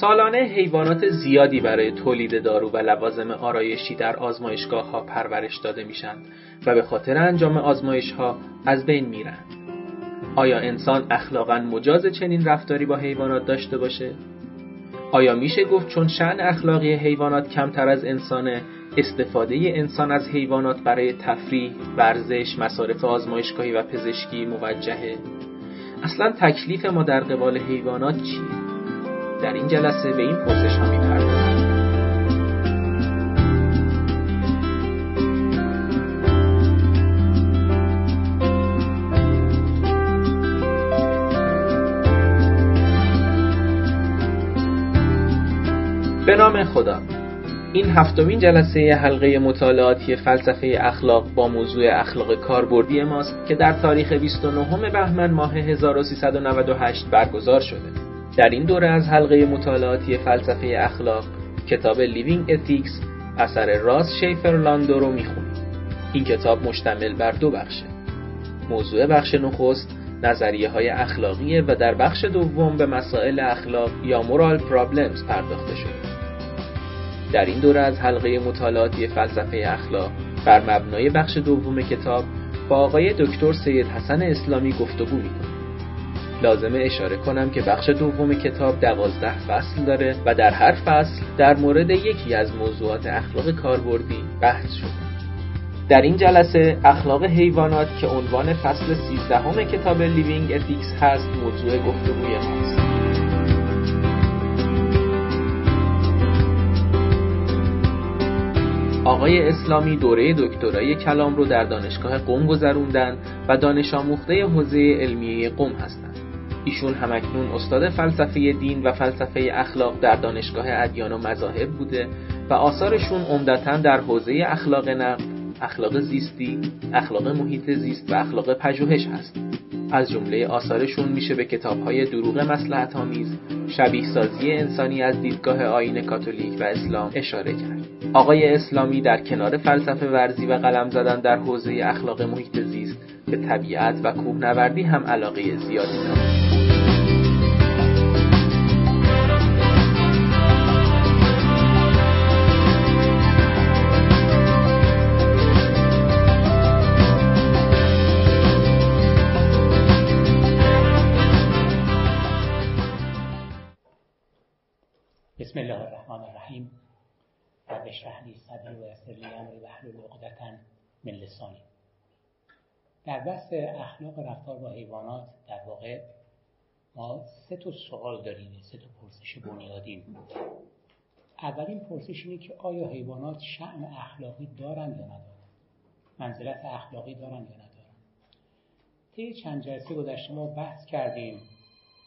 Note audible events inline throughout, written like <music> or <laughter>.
سالانه حیوانات زیادی برای تولید دارو و لوازم آرایشی در آزمایشگاه ها پرورش داده میشن و به خاطر انجام آزمایش ها از بین میرن. آیا انسان اخلاقا مجاز چنین رفتاری با حیوانات داشته باشه؟ آیا میشه گفت چون شعن اخلاقی حیوانات کمتر از انسانه استفاده انسان از حیوانات برای تفریح، ورزش، مصارف آزمایشگاهی و پزشکی موجهه؟ اصلا تکلیف ما در قبال حیوانات چیه؟ در این جلسه به این پرسش ها می‌پردازیم به نام خدا این هفتمین جلسه حلقه مطالعاتی فلسفه اخلاق با موضوع اخلاق کاربردی ماست که در تاریخ 29 بهمن ماه 1398 برگزار شده. در این دوره از حلقه مطالعاتی فلسفه اخلاق کتاب Living Ethics اثر راس شیفر لاندو رو می‌خونیم. این کتاب مشتمل بر دو بخشه. موضوع بخش نخست نظریه های اخلاقیه و در بخش دوم به مسائل اخلاق یا moral problems پرداخته شده. در این دوره از حلقه مطالعاتی فلسفه اخلاق بر مبنای بخش دوم کتاب با آقای دکتر سید حسن اسلامی گفتگو می‌کنیم. لازمه اشاره کنم که بخش دوم کتاب دوازده فصل داره و در هر فصل در مورد یکی از موضوعات اخلاق کاربردی بحث شده در این جلسه اخلاق حیوانات که عنوان فصل سیزدهم کتاب Living Ethics هست موضوع گفتگوی ماست آقای اسلامی دوره دکترای کلام رو در دانشگاه قم گذروندن و دانش آموخته حوزه علمیه قم هستند. ایشون همکنون استاد فلسفه دین و فلسفه اخلاق در دانشگاه ادیان و مذاهب بوده و آثارشون عمدتا در حوزه اخلاق نقد، اخلاق زیستی، اخلاق محیط زیست و اخلاق پژوهش هست. از جمله آثارشون میشه به کتابهای دروغ مسلحت آمیز، شبیه سازی انسانی از دیدگاه آین کاتولیک و اسلام اشاره کرد. آقای اسلامی در کنار فلسفه ورزی و قلم زدن در حوزه اخلاق محیط زیست به طبیعت و کوهنوردی هم علاقه زیادی دارد. بسم الله الرحمن الرحیم رب اشرح لی صدری و یسر لی امری واحلل عقدة من لسانی در بحث اخلاق رفتار با حیوانات در واقع ما سه تا سوال داریم سه تا پرسش بنیادی. اولین پرسش اینه که آیا حیوانات شعن اخلاقی دارند یا ندارند منزلت اخلاقی دارند یا ندارند طی چند جلسه گذشته ما بحث کردیم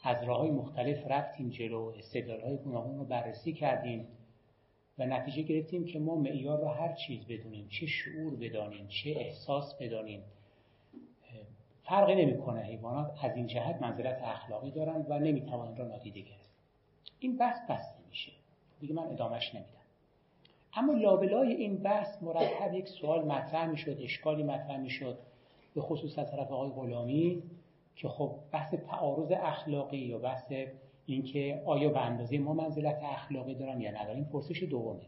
از راه های مختلف رفتیم جلو استدلال های گوناگون رو بررسی کردیم و نتیجه گرفتیم که ما معیار رو هر چیز بدونیم چه شعور بدانیم چه احساس بدانیم. فرقی نمی‌کنه. حیوانات از این جهت منزلت اخلاقی دارن و نمی‌توان را نادیده گرفت این بحث بسته میشه دیگه من ادامش نمیدم. اما لابلای این بحث مرتب یک سوال مطرح می‌شد اشکالی مطرح می‌شد به خصوص از طرف آقای غلامی که خب بحث تعارض اخلاقی یا بحث اینکه آیا به اندازه ما منزلت اخلاقی دارن یا ندارن این پرسش دومه.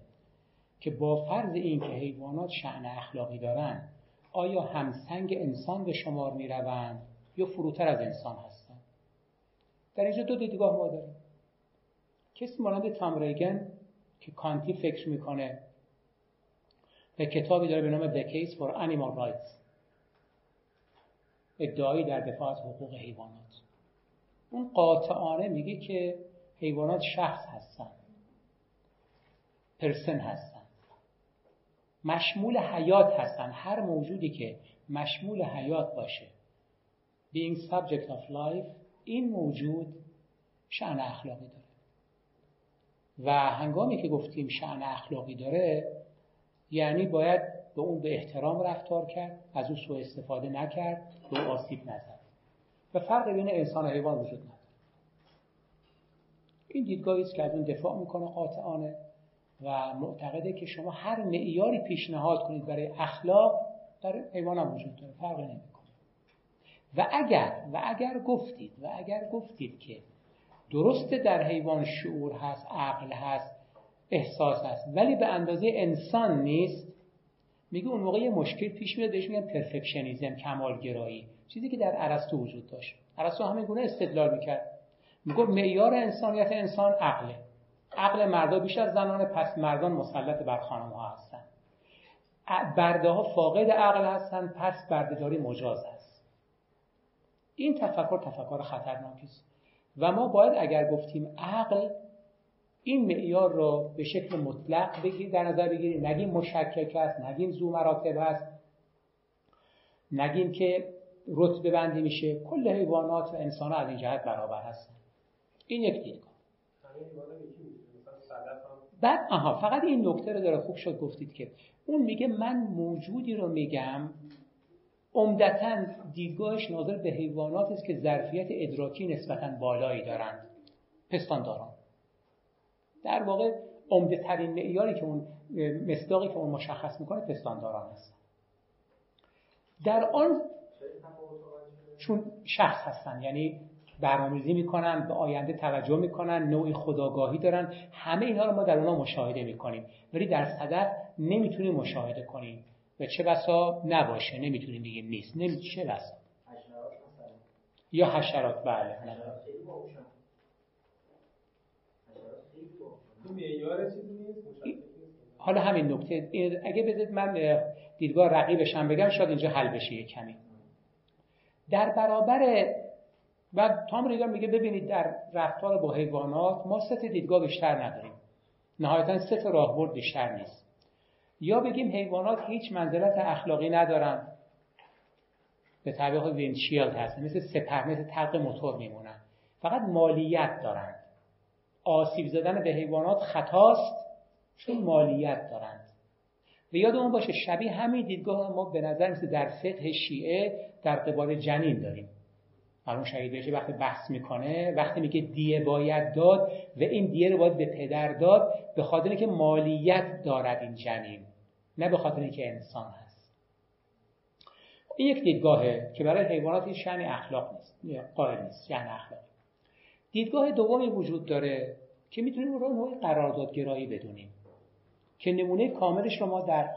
که با فرض اینکه حیوانات شعن اخلاقی دارن آیا همسنگ انسان به شمار می روند یا فروتر از انسان هستن در اینجا دو دیدگاه ما داریم. کسی مانند تام ریگن که کانتی فکر می‌کنه به کتابی داره به نام The Case for Animal Rights ادعایی در دفاع از حقوق حیوانات. اون قاطعانه میگه که حیوانات شخص هستن پرسن هستن مشمول حیات هستن. هر موجودی که مشمول حیات باشه. Being subject of life این موجود شعن اخلاقی داره. و هنگامی که گفتیم شعن اخلاقی داره یعنی باید به اون به احترام رفتار کرد از او سوء استفاده نکرد به او آسیب نزد. و فرق بین انسان و حیوان وجود نداره. این دیدگاهی است که از اون دفاع می‌کنه قاطعانه. و معتقده که شما هر معیاری پیشنهاد کنید برای اخلاق در حیوان هم وجود داره فرق نمی‌کنه. و اگر و اگر گفتید و اگر گفتید که درسته در حیوان شعور هست عقل هست احساس هست ولی به اندازه انسان نیست میگه اون موقع یه مشکل پیش میاد بهش میگن پرفکشنیزم کمالگرایی. چیزی که در ارسطو وجود داشت. ارسطو همین گونه استدلال می‌کرد. میگه معیار انسانیت انسان عقله. عقل مردا بیش از زنان پس مردان مسلط بر خانم ها هستن. برده ها فاقد عقل هستن پس بردهداری مجاز است. این تفکر تفکر خطرناکی است. و ما باید اگر گفتیم عقل این معیار رو به شکل مطلق بگیر در نظر بگیریم نگیم مشکک است نگیم زو مراتب است نگیم که رتبه بندی میشه کل حیوانات و انسان ها از این جهت برابر هستن. این یک دیدگاه بعد آها فقط این نکته رو داره خوب شد گفتید که اون میگه من موجودی رو میگم عمدتا دیدگاهش ناظر به حیوانات است که ظرفیت ادراکی نسبتا بالایی دارند. پستانداران. در واقع عمده ترین معیاری که اون مصداقی که اون مشخص می‌کنه پستانداران هست در آن چون شخص هستن یعنی برنامه‌ریزی می‌کنن به آینده توجه می‌کنن نوعی خداگاهی دارن. همه اینها رو ما در اونا مشاهده می‌کنیم. ولی در صدف نمی‌تونیم مشاهده کنیم. و چه بسا؟ نباشه. نمی‌تونیم بگیم نیست. نمی چه بسا؟ یا حشرات. بله. حالا همین نکته. اگه بذارید من دیدگاه رقیبشم بگم شاید اینجا حل بشه یه کمی. در برابر و تام ریگان میگه ببینید در رفتار با حیوانات ما سه دیدگاه بیشتر نداریم. نهایتا سه راهبرد بیشتر نیست. یا بگیم حیوانات هیچ منزلت اخلاقی ندارن. به تعبیر windshield هست مثل سپر مثل طلق موتور میمونن. فقط مالیت دارند. آسیب زدن به حیوانات خطاست چون مالیت دارند. و یادمون باشه شبیه همین دیدگاه ما به نظر مثل در فقه شیعه در قبال جنین داریم. مرحوم شهید وقتی بحث می‌کنه وقتی میگه دیه باید داد و این دیه رو باید به پدر داد به خاطر اینکه مالیت دارد این جنین نه به خاطر اینکه انسان هست. این یک دیدگاهه که برای حیوانات این شأن اخلاق نیست قائل نیست شأن اخلاق دیدگاه دومی وجود داره که می‌تونیم رو نوع قراردادگرایی بدونیم که نمونه کاملش رو ما در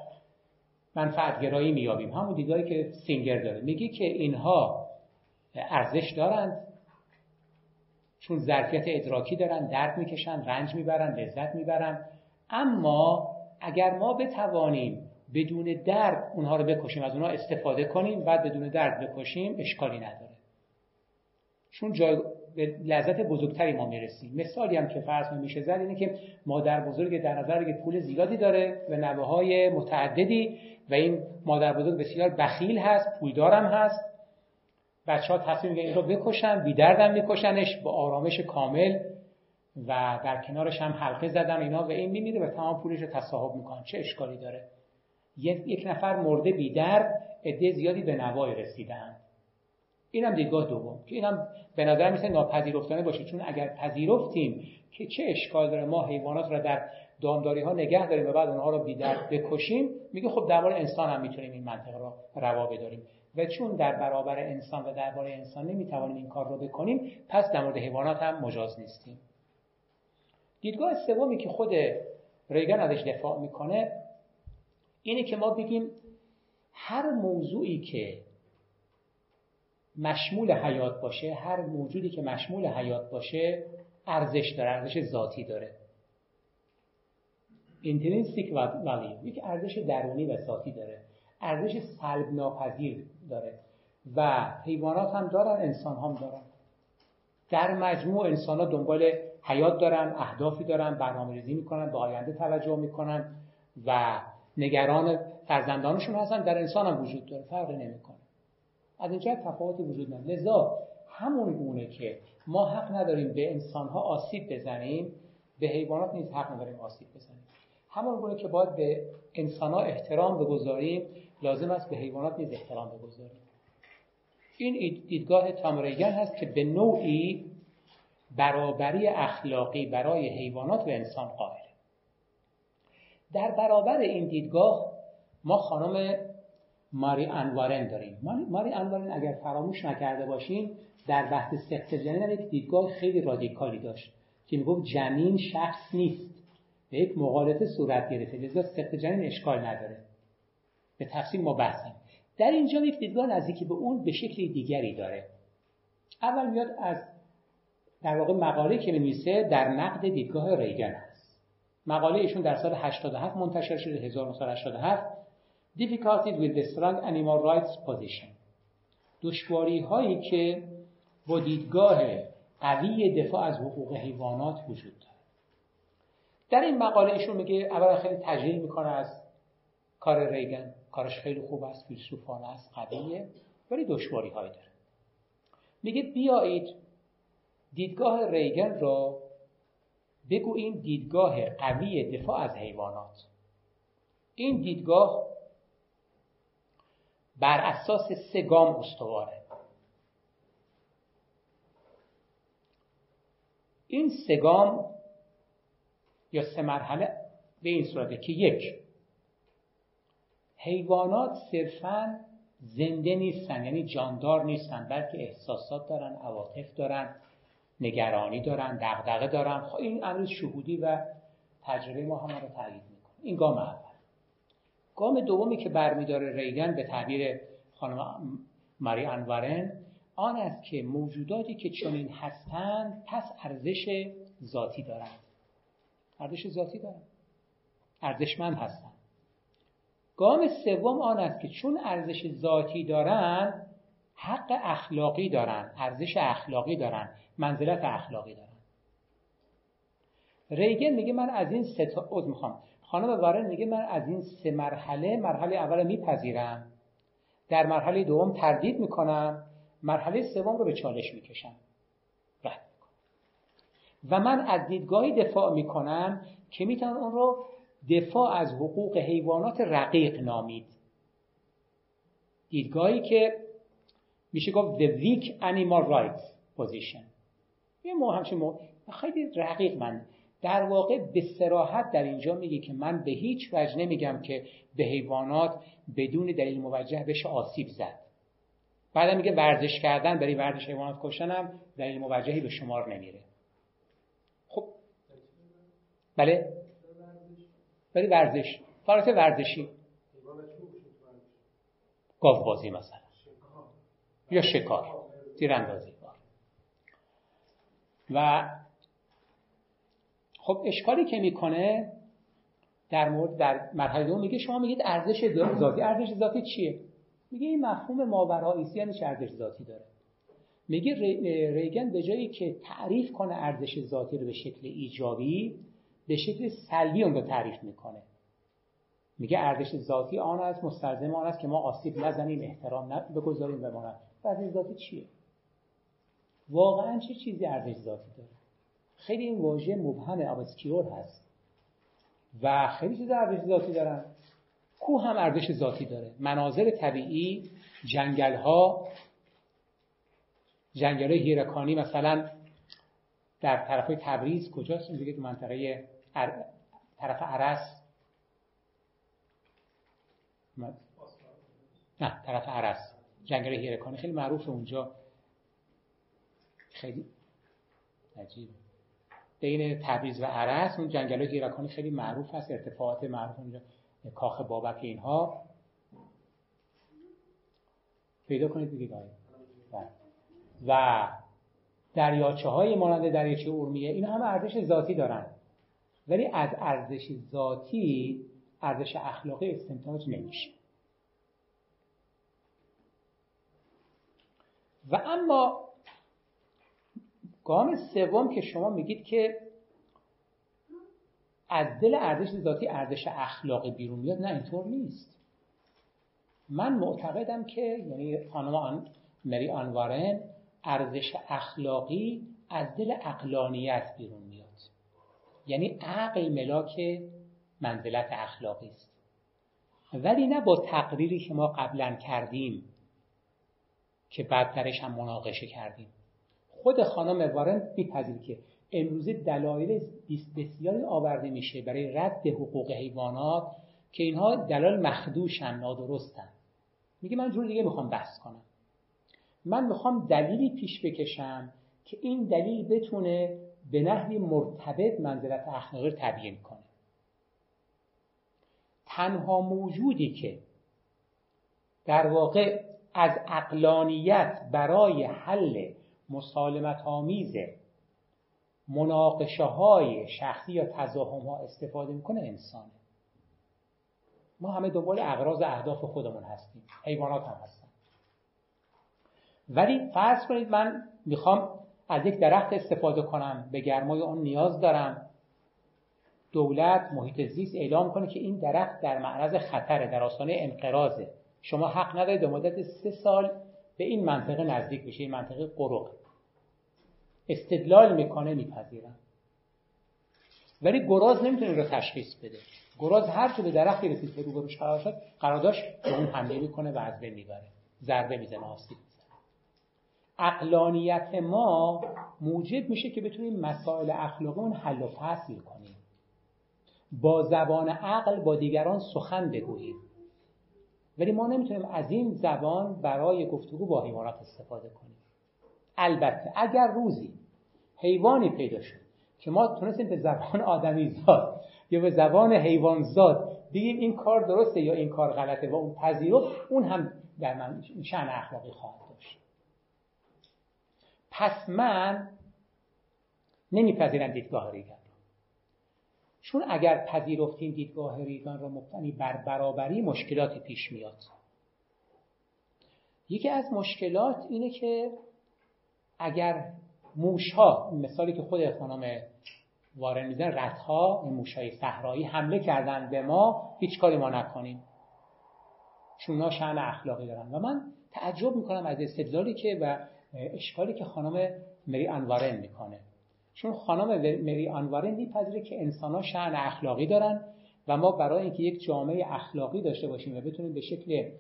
منفعتگرایی میابیم همون دیدگاهی که سینگر داره. میگه که اینها ارزش دارند چون ظرفیت ادراکی دارن درد می‌کشن رنج می‌برن لذت می‌برن. اما اگر ما بتوانیم بدون درد اونها رو بکشیم از اونها استفاده کنیم بعد بدون درد بکشیم اشکالی نداره. چون جای به لذت بزرگتری ما می‌رسیم. مثالی هم که فرض میشه زد اینه که مادر بزرگ در نظر که پول زیادی داره و نوه های متعددی و این مادر بزرگ بسیار بخیل هست پولدارم هست. بچه ها تصمیم میگن این رو بکشن بی دردم میکشنش با آرامش کامل و در کنارش هم حلقه زدن اینا و این میمیره و تمام پولش رو تصاحب می‌کنن. چه اشکالی داره؟ یک نفر مرده بی درد عده زیادی به نوای رسیدن. اینم دیدگاه دوم که اینم به نظر میسه ناپذیرفتنه باشه. چون اگر پذیرفتیم که چه اشکال داره ما حیوانات را در دامداری ها نگه داریم و بعد اونها رو بیدرد بکشیم میگه خب در انسان هم می‌تونیم این منطقه را روا بداریم. و چون در برابر انسان و درباره انسان نمی‌توانیم این کار رو بکنیم پس در مورد حیوانات هم مجاز نیستیم. دیدگاه سومی که خود ریگن ازش دفاع می‌کنه اینه که ما بگیم هر موضوعی که مشمول حیات باشه هر موجودی که مشمول حیات باشه ارزش داره ارزش ذاتی داره. Intrinsic value یک ارزش درونی و ذاتی داره. ارزش سلب ناپذیر داره. و حیوانات هم دارن انسان هم دارن. در مجموع انسان ها دنبال حیات دارن اهدافی دارن برنامه ریزی می‌کنن به آینده توجه می‌کنن و نگران فرزندانشون هستن. در انسان هم وجود داره فرقی نمی‌کنه. از اینجا تفاوتی وجود نداره. لذا همون گونه که ما حق نداریم به انسانها آسیب بزنیم به حیوانات نیز حق نداریم آسیب بزنیم. همون گونه که باید به انسانها احترام بگذاریم. لازم است به حیوانات نیز احترام بگذاریم. این دیدگاه تامریگن هست که به نوعی برابری اخلاقی برای حیوانات و انسان قائل در برابر این دیدگاه ما خانم ماری انوارن داریم. ماری انوارن اگر فراموش نکرده باشیم در بحث سخت جنین یک دیدگاه خیلی رادیکالی داشت که می‌گفت جنین شخص نیست. به یک مقالطه صورت گرفته. لذا سخت جنین اشکال نداره. به تفصیل ما بحثیم در اینجا یک دیدگاه نزدیکی به اون به شکل دیگری داره. اول میاد از در واقع مقاله که نمیسه در نقد دیدگاه ریگن هست. مقاله ایشون در سال 87 منتشر شده 1987 Difficulties with the strong animal rights position. دشواری هایی که با دیدگاه قوی دفاع از حقوق حیوانات وجود داره. در این مقاله ایشون میگه اول خیلی تجلیل می‌کنه از کار ریگن کارش خیلی خوب است فیلسوفانه است قویه ولی دشواری های داره. میگه بیایید دیدگاه ریگن را بگوییم دیدگاه قوی دفاع از حیوانات. این دیدگاه بر اساس سه گام استواره. این سگام یا سه مرحله به این صورته که یک حیوانات صرفا زنده نیستن یعنی جاندار نیستن بلکه احساسات دارن عواطف دارن نگرانی دارن دغدغه دارن. خب این امروز شهودی و تجربه ما هم رو تایید می‌کنه. این گام اول. گام دومی که برمیداره ریگن به تعبیر خانم ماری انورن آن است که موجوداتی که چنین هستند پس ارزش ذاتی دارند. ارزش ذاتی دارند. ارزشمند هستند. گام سوم آن است که چون ارزش ذاتی دارند حق اخلاقی دارند ارزش اخلاقی دارند منزلت اخلاقی دارند. ریگن میگه من از این سه تا می‌خوام. خانم وارن میگه من از این سه مرحله مرحله اول میپذیرم. در مرحله دوم تردید می‌کنم. مرحله سوم رو به چالش می‌کشم. و من از دیدگاهی دفاع می‌کنم که می‌تونم اون رو دفاع از حقوق حیوانات رقیق نامید. دیدگاهی که میشه گفت the weak animal rights position. یه مو همچین مو خیلی رقیق من. در واقع به سراحت در اینجا میگه که من به هیچ وجه نمیگم که به حیوانات بدون دلیل موجه بشه آسیب زد. بعد میگه ورزش کردن برای ورزش حیوانات کشتن هم دلیل موجهی به شمار نمیره. خب. بله؟ برای ورزش. فعالیت ورزشی. گاو بازی مثلا. یا شکار. تیراندازی. و خب اشکالی که می‌کنه در مورد در مرحله دوم میگه شما میگید ارزش ذاتی ارزش ذاتی چیه؟ میگه این مفهوم ماورایی یعنی چه ارزش ذاتی داره. میگه ریگن به جایی که تعریف کنه ارزش ذاتی رو به شکل ایجابی به شکل سلبی اون رو تعریف می‌کنه. میگه ارزش ذاتی آن است مستلزم آن است که ما آسیب نزنیم احترام بگذاریم بماند ارزش ذاتی چیه؟ واقعا چه چیزی ارزش ذاتی داره؟ خیلی این واژه مبهم ابسکیور هست. و خیلی چیز ارزش ذاتی دارن. کوه هم ارزش ذاتی داره. مناظر طبیعی جنگل ها جنگل هیرکانی مثلا در طرف تبریز کجاست؟ دیگه تو منطقه طرف عرس. نه طرف عرس. جنگل هیرکانی خیلی معروف اونجا. خیلی عجیب. بین تبریز و عرس اون جنگل هیرکانی خیلی معروف هست ارتفاعات معروف اونجا. کاخ بابک اینها. پیدا کنید دیگه بله. و دریاچه های مانند دریاچه اورمیه اینا همه ارزش ذاتی دارن. ولی از ارزش ذاتی ارزش اخلاقی استنتاج نمیشه. و اما گام سوم که شما میگید که از دل ارزش ذاتی ارزش اخلاقی بیرون میاد نه اینطور نیست. من معتقدم که یعنی خانم آن مری آنوارن ارزش اخلاقی از دل اقلانیت بیرون میاد. یعنی عقل ملاک منزلت اخلاقی است. ولی نه با تقریری که ما قبلا کردیم که بعدترش هم مناقشه کردیم. خود خانم وارن میپذیر که امروزه دلایل بسیاری آورده میشه برای رد حقوق حیوانات که اینها دلایل مخدوشن نادرستن میگه من جور دیگه می‌خوام بحث کنم. من می‌خوام دلیلی پیش بکشم که این دلیل بتونه به نحوی مرتبط منزلت اخلاقی رو تبیین کنه. تنها موجودی که در واقع از اقلانیت برای حل مسالمت آمیز مناقشه های شخصی یا تضاهم ها استفاده می‌کنه انسانه. ما همه دنبال اغراض اهداف خودمون هستیم. حیوانات هم هستن. ولی فرض کنید من می‌خوام از یک درخت استفاده کنم به گرمای اون نیاز دارم. دولت محیط زیست اعلام کنه که این درخت در معرض خطره در آستانه انقراضه. شما حق ندارید به مدت سه سال به این منطقه نزدیک بشه این منطقه قرق استدلال می‌کنه میپذیرم ولی گراز نمی‌تونه رو تشخیص بده. گراز هر به درختی رسید که روبروش قرار شد قرارداش به اون حمله می‌کنه و از بین می‌بره. ضربه می‌زنه آسیب. اقلانیت ما موجب میشه که بتونیم مسائل اخلاقی اون حل و فصل کنیم. با زبان عقل با دیگران سخن بگوییم. ولی ما نمی‌تونیم از این زبان برای گفتگو با حیوانات استفاده کنیم. البته اگر روزی حیوانی پیدا شد که ما تونستیم به زبان آدمی زاد یا به زبان حیوان زاد بگیم این کار درسته یا این کار غلطه و اون پذیرفت اون هم در من شأن اخلاقی خواهد پس من نمیپذیرم دیدگاه ریگن چون اگر پذیرفتیم دیدگاه ریگان را مبتنی بر برابری مشکلاتی پیش میاد. یکی از مشکلات اینه که اگر موش ها مثالی که خود خانم وارن میزن رتها این موش های صحرایی حمله کردن به ما هیچ کاری ما نکنیم. چون شأن اخلاقی دارن. و من تعجب می‌کنم از استدلالی که و اشکالی که خانم مری انوارن می‌کنه. چون خانم مری انوارن میپذیره که انسان ها شأن اخلاقی دارن و ما برای اینکه یک جامعه اخلاقی داشته باشیم و بتونیم به شکل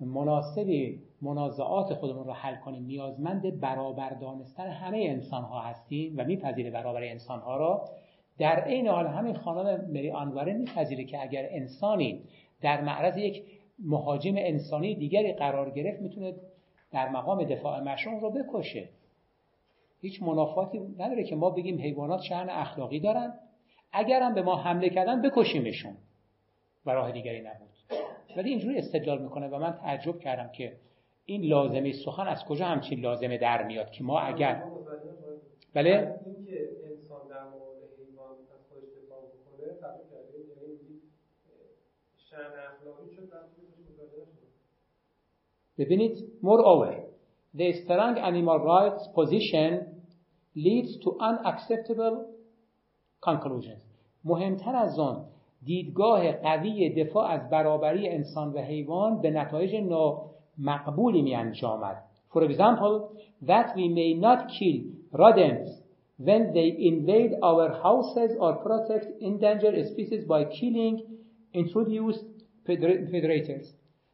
مناسبی منازعات خودمون رو حل کنیم نیازمند برابر دانستن همه انسان ها هستیم و میپذیره برابر انسان ها را در عین حال همین خانم مری آنواره میپذیره که اگر انسانی در معرض یک مهاجم انسانی دیگری قرار گرفت می‌تونه در مقام دفاع مشروع رو بکشه. هیچ منافاتی نداره که ما بگیم حیوانات شأن اخلاقی دارن. اگرم به ما حمله کردن بکشیمشون. و راه دیگری نبود. ولی اینجوری استدلال می‌کنه و من تعجب کردم که این لازمه سخن از کجا همچین لازمه در میاد که ما اگر بله؟ اینکه انسان در ببینید moreover the strong animal rights position leads to unacceptable conclusions مهمتر از آن دیدگاه قوی دفاع از برابری انسان و حیوان به نتایج نامقبولی می انجامد. For example, that we may not kill rodents when they invade our houses or protect endangered species by killing introduced predators.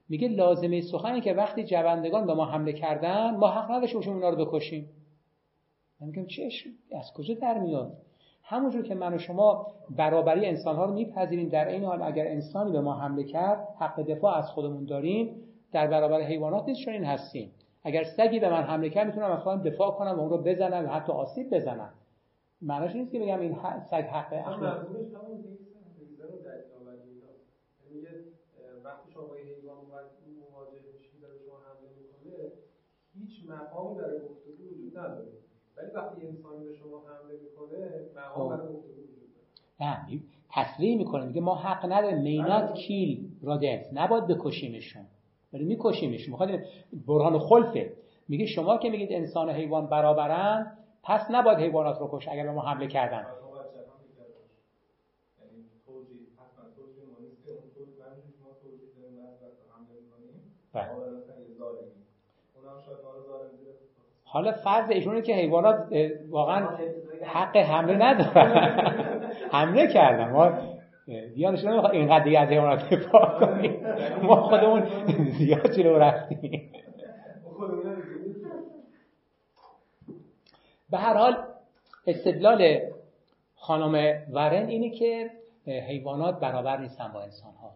میگه لازمه سخنی که وقتی جوندگان به ما حمله کردن ما حق نداشته باشیم اونا رو بکشیم. میگم چش از کجا در میاد؟ همونجور که من و شما برابری انسانها رو میپذیریم در این حال اگر انسانی به ما حمله کرد حق دفاع از خودمون داریم در برابر حیوانات نیست چنین هستیم اگر سگی به من حمله کرد می‌تونم از خودم دفاع کنم و اون رو بزنم و حتی آسیب بزنم معناش نیست که بگم این سگ حق اخلاق وقتی شما با حیوان مواجه میشید و شما حمله می‌کنه هیچ مقامی برای گفتگو وجود نداره. ولی وقتی انسانی به شما حمله می‌کنه مقام برای گفتگو وجود داره نه تصریح می‌کنه. میگه ما حق نداریم. مینات کیل رادنس نباید بکشیمشون. ولی میکشیمشون. می‌خواد برهان خلفه. میگه شما که میگید انسان و حیوان برابرن پس نباید حیوانات رو کش اگر به ما حمله کردن. بله. حالا فرض ایشونه که حیوانات واقعا حق حمله ندارن. حمله کردن. ما دیانش نمی‌خواد اینقدر دیگه از حیوانات دفاع کنیم. ما خودمون زیاد جلو رفتیم. به هر حال استدلال خانم ورن اینه که حیوانات برابر نیستن با انسان ها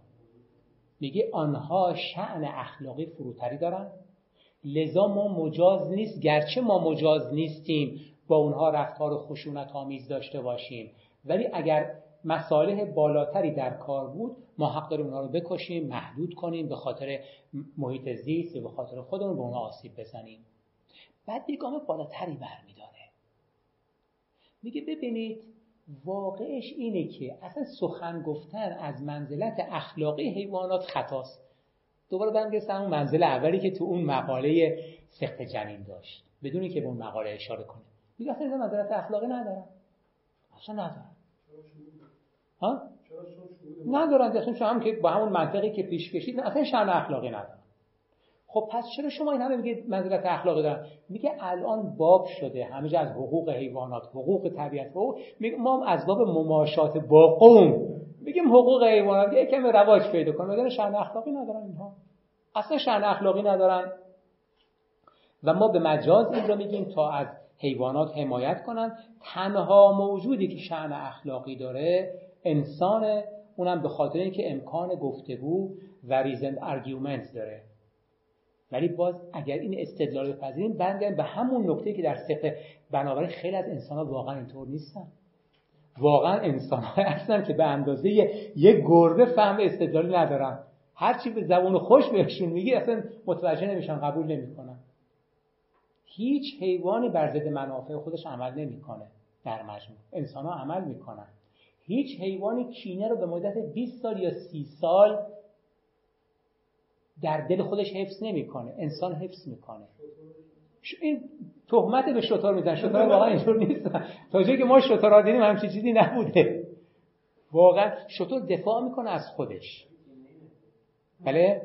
میگه آنها شعن اخلاقی فروتری دارن. لذا ما مجاز نیست گرچه ما مجاز نیستیم با اونها رفتار خشونت آمیز داشته باشیم. ولی اگر مصالح بالاتری در کار بود ما حق داریم اونها رو بکشیم محدود کنیم به خاطر محیط زیست به خاطر خودمون به اونها آسیب بزنیم. بعد یه گام بالاتری برمیداره. میگه ببینید واقعش اینه که اصلا سخن گفتن از منزلت اخلاقی حیوانات خطاست. دوباره برمیگرسه همون منزل اولی که تو اون مقاله سخت جنین داشت بدونی که به اون مقاله اشاره کنه. میگه اصلا منزلت اخلاقی ندارن. اصلا ندارن. ها؟ ندارن. اصلا هم که با همون منطقی که پیش کشید اصلا شأن اخلاقی ندارن. خب پس چرا شما این همه میگید منزلت اخلاقی دارن؟ میگه الان باب شده. همه از حقوق حیوانات حقوق طبیعت حقوق میگه ما از باب مماشات با قوم میگیم حقوق حیوانات یه کمی رواج پیدا کنه مگر شأن اخلاقی ندارن اینها. اصلا شأن اخلاقی ندارن. و ما به مجاز این رو میگیم تا از حیوانات حمایت کنن تنها موجودی که شأن اخلاقی داره انسان اونم به خاطر اینکه امکان گفتگو و reason argument داره. ولی باز اگر این استدلال بپذیریم برمیگردیم به همون نکته که در سفر بنابراین خیلی از انسان ها واقعا اینطور نیستن. واقعا انسان های هستن که به اندازه یک گربه فهم استدلالی ندارن. هرچی به زبون خوش بهشون میگی اصلا متوجه نمیشن قبول نمی‌کنن. هیچ حیوانی بر ضد منافع خودش عمل نمی‌کنه در مجموع. انسان ها عمل می‌کنن. هیچ حیوانی کینه رو به مدت 20 سال یا 30 سال در دل خودش حفظ نمی‌کنه. انسان حفظ می‌کنه. این تهمت به شطور میزن شطور واقعا اینطور نیست. تا جایی که ما شطور دیدیم همچین چیزی نبوده. واقعا شطور دفاع می‌کنه از خودش. بله؟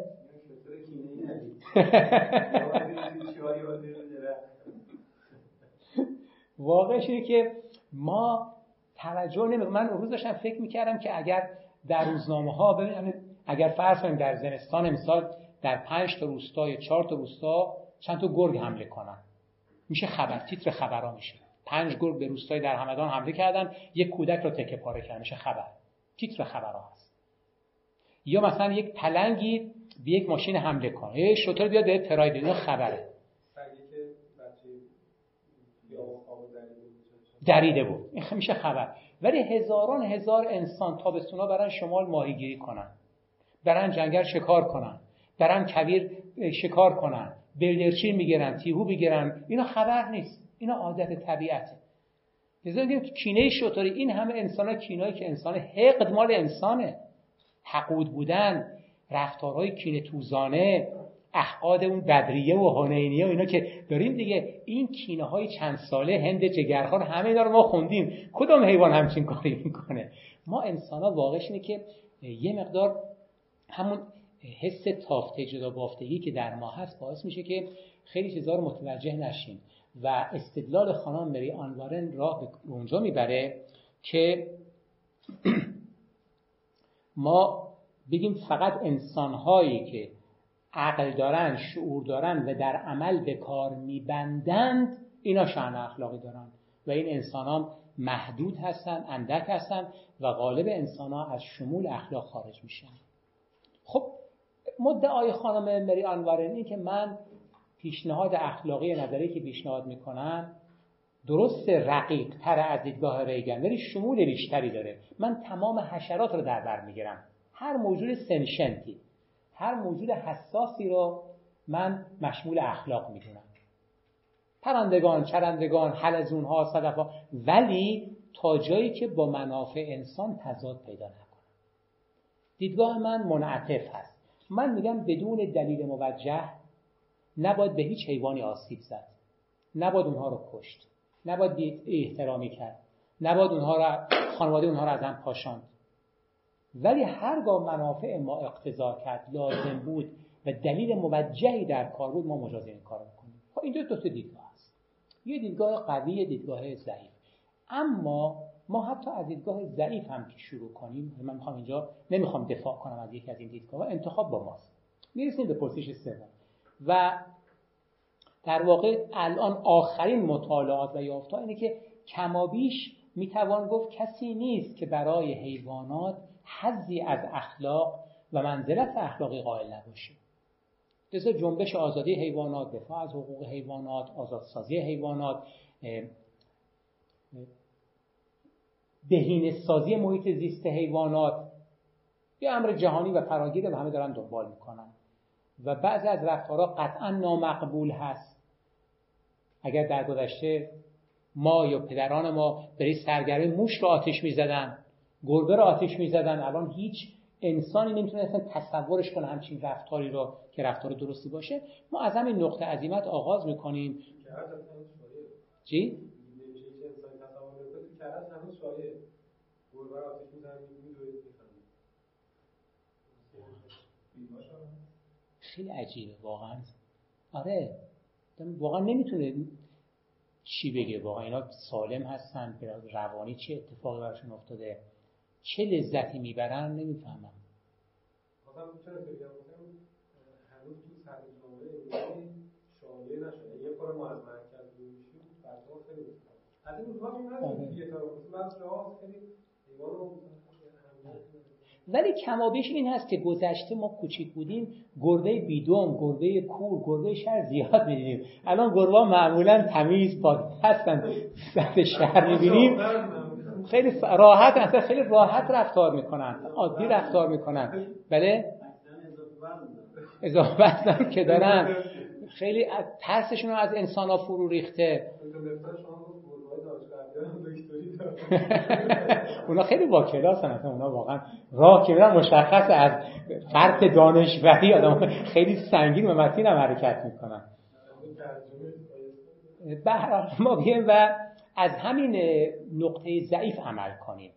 واقعش اینه که ما توجه نمی من روز داشتم فکر می‌کردم که اگر در روزنامه ها ببینید اگر فرض کنیم در زمستان مثال در پنج تا روستا یا چهار تا روستا چند تا گرگ حمله کنن. میشه خبر تیتر خبرها میشه. پنج گرگ به روستای در همدان حمله کردن یک کودک رو تکه پاره کردن. میشه خبر. تیتر خبرها هست. یا مثلا یک پلنگی به یک ماشین حمله کنه یه شطور بیاد به تراید. اینا خبره. دریده بود. این میشه خبر. ولی هزاران هزار انسان تابستونا برن شمال ماهیگیری کنن. برن جنگل شکار کنن. برن کویر شکار کنن. بلدرچین می‌گیرن تیهو می‌گیرن اینا خبر نیست اینا عادت طبیعته. لذا که کینه شطوری این همه انسان ها کینایی که انسان حقد مال انسانه. حقود بودن رفتارهای کینه توزانه احقاد اون بدریه و هنینیه و اینا که داریم دیگه. این کینه های چند ساله هند جگرخان همه اینا رو ما خوندیم. کدام حیوان همچین کاری می‌کنه؟ ما انسان ها واقعش اینه که یه مقدار همون حس تافته جدا بافتگی که در ما هست باعث میشه که خیلی چیزا رو متوجه نشیم و استدلال خانم مری آنوارن راه به اونجا می‌بره که <clears throat> ما بگیم فقط انسانهایی که عقل دارن شعور دارن و در عمل به کار میبندند اینا شأن اخلاقی دارن و این انسان ها محدود هستن اندک هستن و غالب انسان ها از شمول اخلاق خارج میشن. خب مدعای خانم مری آنوارن این که من پیشنهاد اخلاقی نظری که پیشنهاد می‌کنم درست رقیق تر از دیدگاه ریگن ولی شمول بیشتری داره. من تمام حشرات رو در بر می‌گیرم. هر موجود سنشنتی هر موجود حساسی رو من مشمول اخلاق می‌دونم. پرندگان، چرندگان، حلزون ها، صدف ها ولی تا جایی که با منافع انسان تضاد پیدا نکنه دیدگاه من منعطف هست. من میگم بدون دلیل موجه نباید به هیچ حیوانی آسیب زد. نباید اونها رو کشت. نباید احترامی کرد. نباید اونها رو خانواده اونها رو از هم پاشاند. ولی هرگاه منافع ما اقتضا کرد لازم بود و دلیل موجهی در کار بود ما مجاز این کار می‌کنیم. خب اینجا دو تا دیدگاه هست. یه دیدگاه قوی دیدگاه ضعیف. اما ما حتی از دیدگاه ضعیف هم که شروع کنیم. من می‌خوام اینجا نمی‌خوام دفاع کنم از یکی از این دیدگاه. انتخاب با ماست. می‌رسیم به پرسش سوم. و در واقع الان آخرین مطالعات و یافتا اینه که کمابیش می‌توان گفت کسی نیست که برای حیوانات حزی از اخلاق و منزلت اخلاقی قائل نباشه. لذا جنبش آزادی حیوانات دفاع از حقوق حیوانات آزادسازی حیوانات بهینه سازی محیط زیست حیوانات یه امر جهانی و فراگیره و همه دارن دنبال می‌کنن. و بعضی از رفتارها قطعا نامقبول هست. اگر در گذشته ما یا پدران ما برای سرگرمی موش رو آتش می‌زدن گربه رو آتش می‌زدن الان هیچ انسانی نمی‌تونه اصلا تصورش کنه همچین رفتاری رو که رفتار درستی باشه. ما از همین نقطه عظیمت آغاز می‌کنیم. چی؟ خیلی عجیبه واقعا. آره واقعا نمی‌تونه چی بگه. واقعا اینا سالم هستن روانی چه اتفاقی براشون افتاده چه لذتی می‌برن نمی‌فهمم. مثلا می‌تونه بگم هنوز تو سر جامعه شایع نشده. یه کار ما از مرکز میشیم بعدا خیلی از این روزها این هست یه طرف مثلا ولی کمابیش این هست که گذشته ما کوچیک بودیم گربه بیدوم گربه کور گربه شهر زیاد می‌دیدیم. الان گربه معمولا تمیز پاک هستن. در شهر <laughs> می‌بینیم. <laughs> خیلی راحت اصلا خیلی راحت رفتار می‌کنن. عادی رفتار می‌کنن. بله؟ اضافه که دارن. خیلی ترسشون از انسان ها فرو ریخته. <laughs> اونا خیلی با کلاس هستن. اونا واقعا راه که مشخص از فرق دانشوری. آدم خیلی سنگین و متین هم حرکت می‌کنن. ما بیم و از همین نقطه ضعیف عمل کنیم.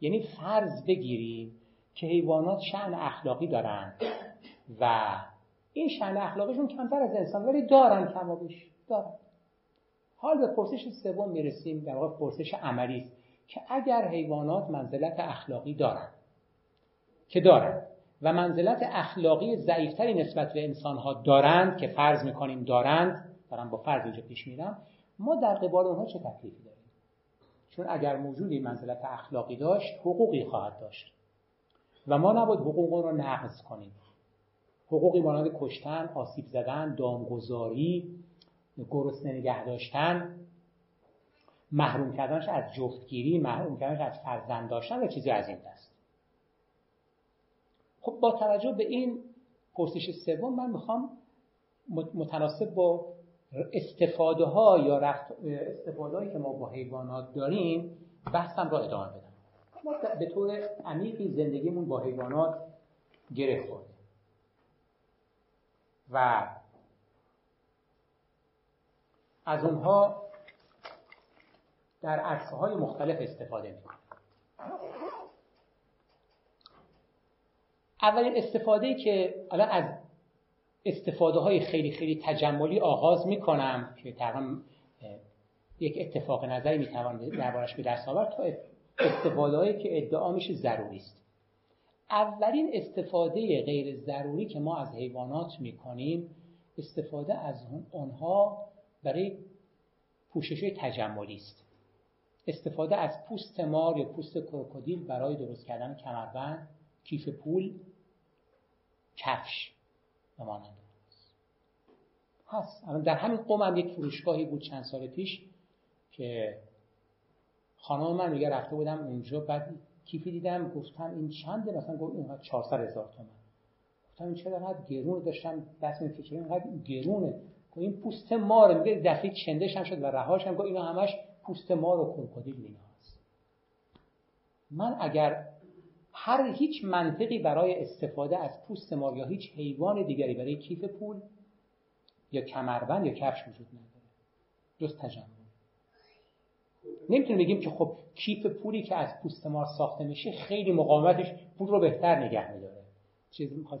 یعنی فرض بگیریم که حیوانات شعن اخلاقی دارن و این شعن اخلاقیشون کمتر از انسان ولی دارن کمابیش دارن. حال به پرسش سوم می‌رسیم در واقع پرسش عملی است. که اگر حیوانات منزلت اخلاقی دارند که دارند و منزلت اخلاقی ضعیفتری نسبت به انسانها دارند که فرض می‌کنیم دارند دارم با فرض اینجا پیش میرم ما در قبال اونها چه تکلیفی داریم؟ چون اگر موجودی منزلت اخلاقی داشت حقوقی خواهد داشت. و ما نباید حقوق رو نقض کنیم. حقوقی مانند کشتن، آسیب زدن، دامگذاری، گرسنه نگه داشتن محروم کردنش از جفتگیری محروم کردنش از فرزند داشتن و چیزی از این دست. خب با توجه به این پرسش سوم من می‌خوام متناسب با استفاده ها یا استفاده هایی که ما با حیوانات داریم بحثم را ادامه بدم. ما به طور عمیقی زندگیمون با حیوانات گره خورده. و از اونها در عرصه های مختلف استفاده می‌کنه. اولین استفاده که الان از استفاده های خیلی خیلی تجملی آغاز می‌کنم که تقریبا یک اتفاق نظری می‌توان دربارش به دست آورد تا استفاده که ادعا میشه ضروری است. اولین استفاده غیر ضروری که ما از حیوانات می‌کنیم استفاده از آنها برای پوشش تجملی است. استفاده از پوست مار یا پوست کروکودیل برای درست کردن کمربند کیف پول کفش و مانند هست در همین قوم هم یک فروشگاهی بود چند سال پیش که خانم من میگه رفته بودم اونجا بعد کیفی دیدم گفتم این چنده؟ مثلا گفت اینقدر 400 هزار تومن. گفتم این اینقدر گرون داشتم؟ دست میفکرم اینقدر گرونه؟ این پوست مار میگه دفعه چندش هم شد و رهاش هم. گفت اینا همش پوست مار و کروکودیل هست من اگر هر هیچ منطقی برای استفاده از پوست مار یا هیچ حیوان دیگری برای کیف پول یا کمربند یا کفش وجود نداره. جز تجمع نمی‌تونیم بگیم که خب کیف پولی که از پوست مار ساخته میشه خیلی مقاومتش پول رو بهتر نگه میداره. چیزی می‌خواد.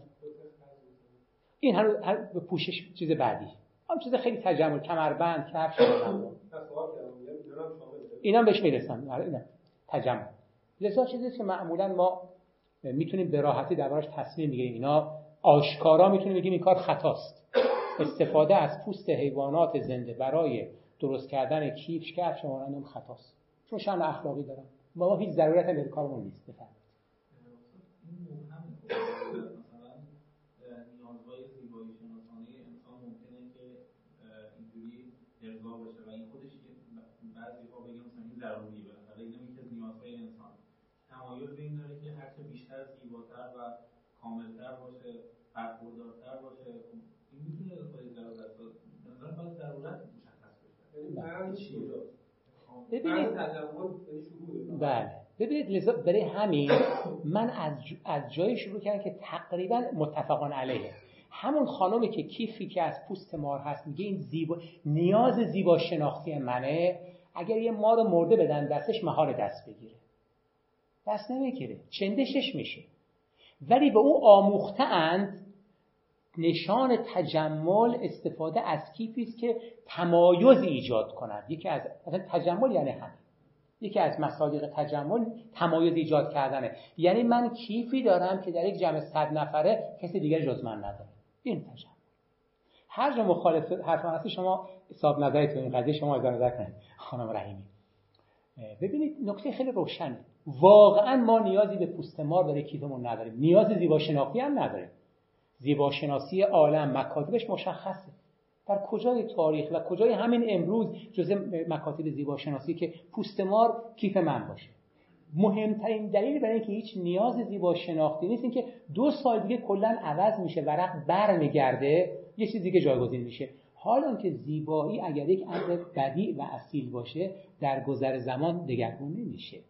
این هر, به پوشش چیز بعدی. هم چیز خیلی تجمل. کمربند کفش. <coughs> اینا بهش می‌رسن. آره، اینا تجمل لذا چیزی که معمولا ما می‌تونیم به راحتی دربارش تصمیم بگیریم. اینا آشکارا می‌تونیم بگیم این کار خطاست. استفاده از پوست حیوانات زنده برای درست کردن کیف کفش مانند خطاست. چون شان اخلاقی دارن. ما هیچ ضرورت به کارمون نیست بفرمایید درونی بالاخره اینم یکی از نیازهای انسان تمایل به این داره که هرچه بیشتر زیباتر و کاملتر باشه برخوردارتر باشه. این می‌تونه خود ضرورت نظر باید ضرورت مشخص بشه. یعنی ببینید. یعنی بله. ببینید برای همین من از, از جایی شروع کردم که تقریبا متفقان علیه. همون خانمی که کیفی که از پوست مار هست میگه این زیبا نیاز زیبا شناختی منه. اگر یه مار مرده بدن دستش مهار دست بگیره. دست نمی‌گیره. چندشش میشه. ولی به او آموخته اند نشان تجمل استفاده از کیفی است که تمایز ایجاد کند. یکی از تجمل یعنی همین یکی از مصادیق تجمل تمایز ایجاد کردنه. یعنی من کیفی دارم که در یک جمع صد نفره کسی دیگر جز من نداره. این تجمل. هر جا مخالف حرف من شما حساب نظرتون این قضیه شما از نظر کنید. خانم رحیمی. ببینید نکته خیلی روشنه واقعا ما نیازی به پوست مار برای کیفمون نداریم. نیاز زیبا شناختی هم نداریم. زیباشناسی عالم مکاتبش مشخصه. در کجای تاریخ و کجای همین امروز جزء مکاتب زیباشناسی که پوست مار کیف من باشه؟ مهمترین دلیل برای اینکه هیچ نیاز زیبا شناختی نیست اینکه دو سال دیگه کلا عوض میشه ورق برمیگرده یه چیز دیگه جایگزین میشه. حالا که زیبایی اگر یک امر بدی و اصیل باشه در گذر زمان دگرگون نمیشه.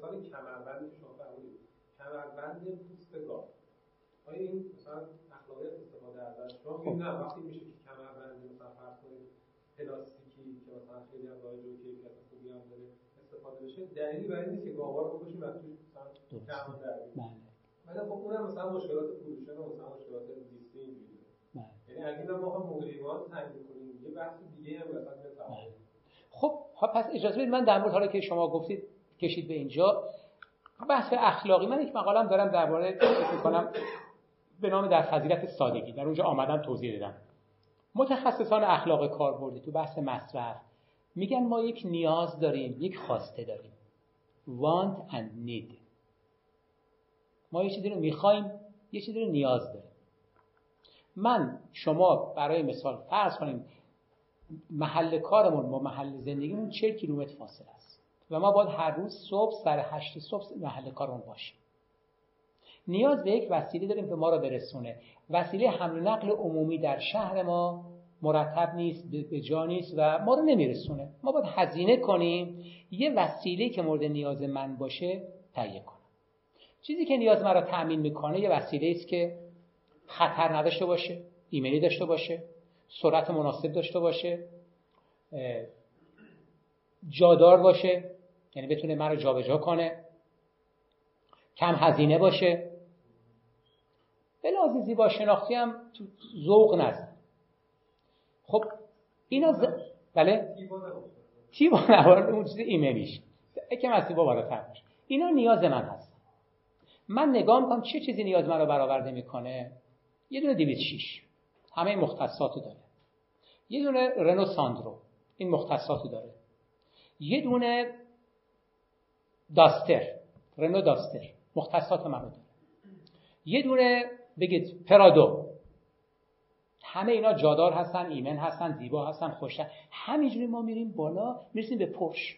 مثال کمربند شما فرمودید کمربند پوست گاو آیا این مثلا اخلاقیات استفاده ازش شما؟ خب. نه وقتی میشه که کمربند مثلا فرض کنید پلاستیکی که مثلا خیلی هم رایج و کیفیت خوبی هم داره استفاده بشه دلیلی برای نیست که گاوا رو بکشیم و توش مثلا بله. ولی خب اونم مثلا مشکلات پولشن و مثلا مشکلات زیستی اینجوری بله. یعنی اگه ما بخوام مقریبات تعیین کنیم یه بحث دیگه هم مثلا بله. خب پس اجازه بدید من در مورد حالا که شما گفتید کشید به اینجا. بحث اخلاقی من یک مقالم دارم درباره فکر کنم به نام در فضیلت سادگی. در اونجا آمدم توضیح دادم. متخصصان اخلاق کاربردی تو بحث مصرف میگن ما یک نیاز داریم یک خواسته داریم. Want and need. ما یه چیزی رو می‌خوایم یه چیزی رو نیاز داریم. من شما برای مثال فرض کنیم محل کارمون با محل زندگیمون 40 کیلومتر فاصله است و ما باید هر روز صبح سر هشت صبح محل کارمون باشیم. نیاز به یک وسیله داریم که ما را برسونه. وسیله حمل و نقل عمومی در شهر ما مرتب نیست به جا نیست و ما رو نمیرسونه. ما باید هزینه کنیم. یه وسیله که مورد نیاز من باشه تهیه کنم. چیزی که نیاز من را تأمین می‌کنه یه وسیله است که خطر نداشته باشه ایمنی داشته باشه سرعت مناسب داشته باشه جادار باشه یعنی بتونه من رو جابجا کنه کم هزینه باشه. به زیبا شناختی هم ذوق نزد. خب اینا ز... بله. تیبا نوارد اون چیز ایمنیش یکم از تیبا بالاتر باشه اینا نیاز من هست من نگاه می‌کنم چه چیزی نیاز من رو برآورده می‌کنه. یه دونه 206 همه مختصاتو داره. یه دونه رنو ساندرو. این مختصاتو داره. یه دونه داستر. رنو داستر. مختصات منو داره. یه دونه بگید پرادو. همه اینا جادار هستن ایمن هستن زیبا هستن خوشن همینجوری ما میریم بالا می‌رسیم به پرش.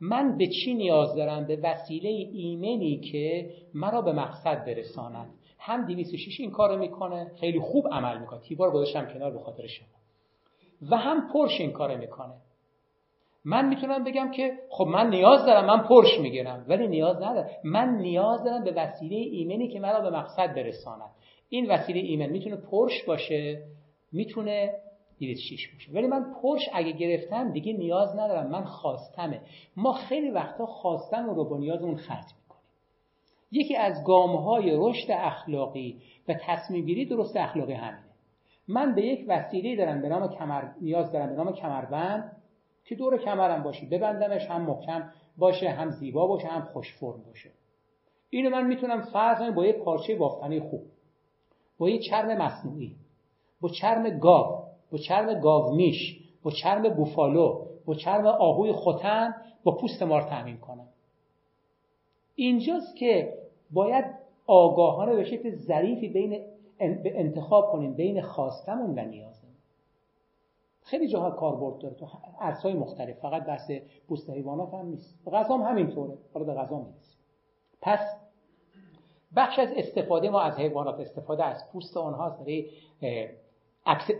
من به چی نیاز دارم؟ به وسیله ایمنی که مرا به مقصد برساند. هم 206 این کارو می‌کنه خیلی خوب عمل می‌کنه. تیبار گذاشتم کنار به خاطر شما. و هم پرش این کارو می‌کنه. من می‌تونم بگم که خب من نیاز دارم من پرش می‌گیرم. ولی نیاز ندارم. من نیاز دارم به وسیله ایمنی که مرا به مقصد برساند. این وسیله ایمن می‌تونه پرش باشه می‌تونه 206 باشه. ولی من پرش اگه گرفتم دیگه نیاز ندارم من خواستمه. ما خیلی وقتا خواستم رو با نیازمون خرج می‌کنیم. یکی از گامهای رشد اخلاقی و تصمیم گیری درست اخلاقی همینه. من به یک وسیله دارم به نام کمر نیاز دارم به نام کمربند که دور کمرم باشه. ببندمش هم محکم باشه هم زیبا باشه هم خوش فرم باشه. اینو من می‌تونم فرض با یه پارچه بافتنی خوب. با یه چرم مصنوعی با چرم گاو با چرم گاومیش با چرم بوفالو با چرم آهوی خوتن با پوست مار تامین کنم اینجاست که باید آگاهانه به شکل ظریفی بین انتخاب کنیم بین خواستمون و نیازمون. خیلی جاها کاربرد داره تو عرصه‌های مختلف فقط بحث پوست حیوانات هم نیست. غذا هم همینطوره. حالا به غذا می‌رسیم. پس بخش از استفاده ما از حیوانات استفاده از پوست آنها برای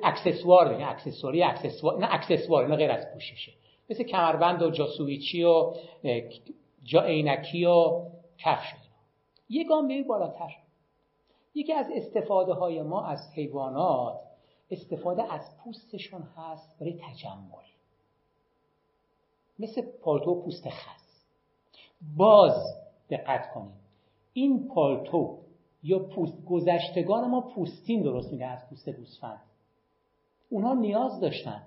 اکسسوار یعنی اکسسوری اکسسوار نه اکسسوار نه غیر از پوششه مثل کمربند و جاسویچی و جا عینکی و کفش یه گام بیایی بالاتر. یکی از استفاده های ما از حیوانات استفاده از پوستشون هست برای تجمل. مثل پالتو پوست خس. باز دقت کنید. این پالتو یا پوست گذشتگان ما پوستین درست میگه از پوست گوسفند. اونها نیاز داشتن.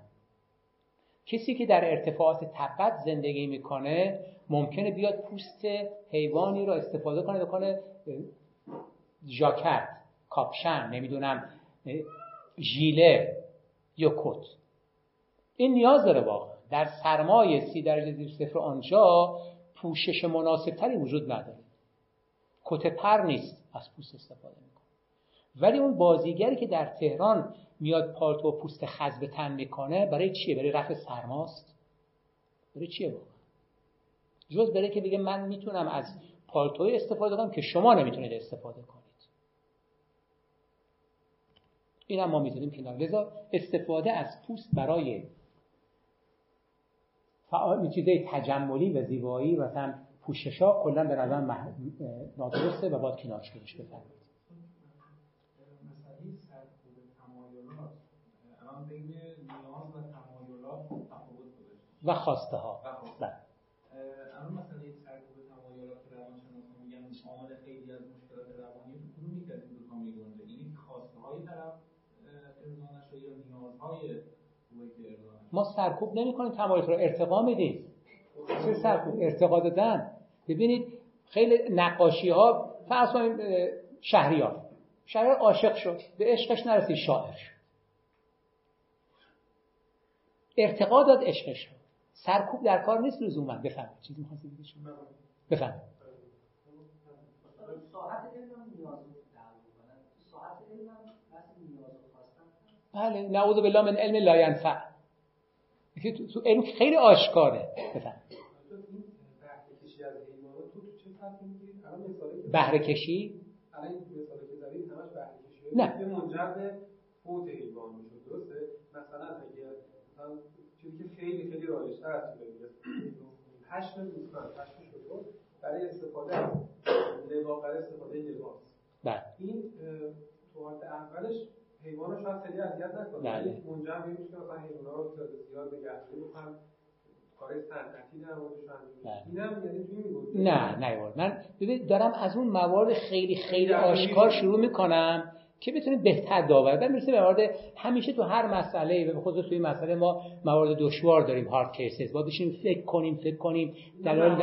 کسی که در ارتفاعات تبت زندگی می‌کنه ممکنه بیاد پوست حیوانی رو استفاده کنه بکنه ژاکت کاپشن نمی‌دونم ژیله یا کت. این نیاز داره واقعا. در سرمایه سی درجه زیر صفر آنجا پوشش مناسبتری وجود نداره. کت پر نیست از پوست استفاده می‌کنه. ولی اون بازیگری که در تهران میاد پالتو و پوست خز به تن می‌کنه برای چیه؟ برای رفع سرماست. برای چیه واقعا؟ جز برای که بگه من می‌تونم از پالتوی استفاده کنم که شما نمی‌تونید استفاده کنید. این هم ما می‌تونیم کنار. لذا استفاده از پوست برای فعال چیزای تجملی و زیبایی مثلا پوششا کلا به نظر نادرسته و باید کنار شدش بفرمایید. و خواسته ها بله. مسئله سرکوب تمایلات میگن عامل خیلی از مشکلات روانی تو کدوم یک از این دو تا میگنجه این خواسته های طرف ارضا نشه یا نیازهای ما سرکوب نمی کنیم تمایلات رو ارتقا میدیم. چه سرکوب ارتقا دادن. ببینید خیلی نقاشی ها فرض کنیم شهریار. شهریار عاشق شد. به عشقش نرسید شاعر شد. ارتقا داد عشقش شد. سرکوب در کار نیست لزوما بفهم چیزی می‌خواستی بگید؟ شما بفهم بله. نعوذ بالله من علم لا ينفع تو علم خیلی آشکاره. بفهم بهره کشی نه. فوت حیوان درسته مثلا اگه مثلا چیزی که خیلی خیلی رایج‌تر از پشم گوسفند پشم شتر برای استفاده از لباس برای استفاده لباس بله. این تو اولش حیوان رو شاید خیلی اذیت نکنه. بله. منجر به میشه مثلا حیونا رو زیاد نگهداری بکنن کار صنعتی در موردش اینم یعنی توی نه نه من ببین دارم از اون موارد خیلی خیلی آشکار شروع می‌کنم که بتونیم بهتر داور. بعد می‌رسه به موارد همیشه تو هر مسئله به خصوص توی مسئله ما موارد دشوار داریم هارد کیسز با بشیم فکر کنیم فکر کنیم. دلایل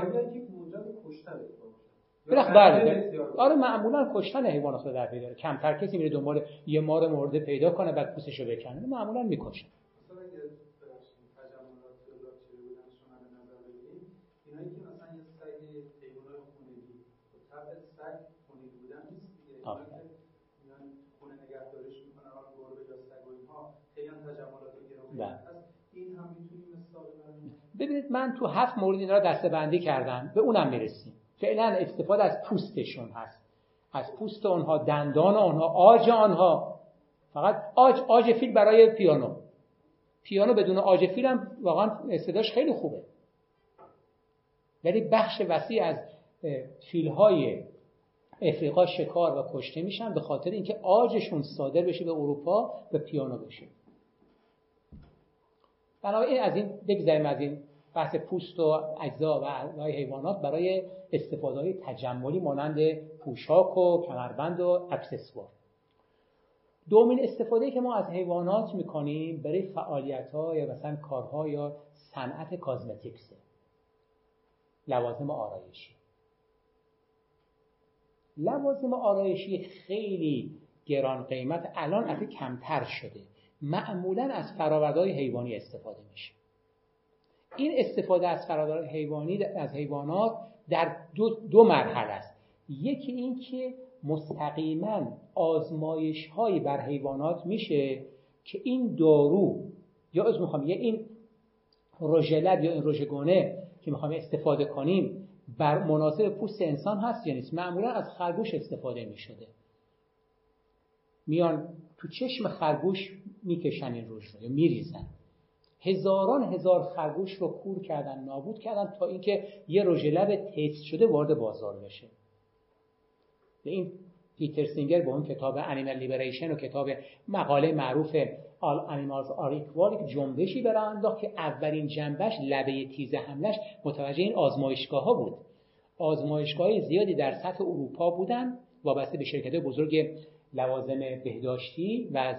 بله آره معمولا کشتن حیوانات رو در پی داره کمتر کسی میره دنبال یه مار مرده پیدا کنه بعد پوستشو بکنه. معمولا می‌کشه ببینید من تو هفت مورد اینا رو دسته بندی کردم. به اونم می‌رسیم. فعلا استفاده از پوستشون هست. از پوست آنها دندان آنها آج آنها. فقط آج آج فیل برای پیانو. پیانو بدون آج فیل هم واقعا صداش خیلی خوبه. ولی بخش وسیع از فیل های افریقا شکار و کشته میشن به خاطر اینکه آجشون صادر بشه به اروپا و پیانو بشه. بنابراین از این بگذاریم از این بحث پوست و اجزا و اعضای حیوانات برای استفاده های تجملی مانند پوشاک و کمربند و اکسسوار. دومین استفاده که ما از حیوانات می‌کنیم برای فعالیت ها یا مثلا کارها یا صنعت کازمتیکس لوازم آرایشی. لوازم آرایشی خیلی گران قیمت الان اصلا کمتر شده. معمولا از فرآوردهای حیوانی استفاده میشه. این استفاده از فرآوردهای حیوانی از حیوانات در دو, دو مرحله است. یکی این که مستقیما آزمایش هایی بر حیوانات میشه که این دارو یا از می‌خوام یه این روژلب یا این روژگونه که می‌خوام استفاده کنیم بر مناسب پوست انسان هست یا نیست؟ معمولا از خرگوش استفاده می‌شده. میان تو چشم خرگوش می‌کشن این روش رو یا میریزن. هزاران هزار خرگوش رو کور کردن نابود کردن تا اینکه یه لب تست شده وارد بازار بشه. به این پیتر سینگر با اون کتاب Animal Liberation و کتاب مقاله معروف All Animals Are Equal جنبشی به راه انداخت که اولین جنبش لبه تیز حملش متوجه این آزمایشگاه ها بود. آزمایشگاه زیادی در سطح اروپا بودن وابسته به شرکت بزرگ لوازم بهداشتی و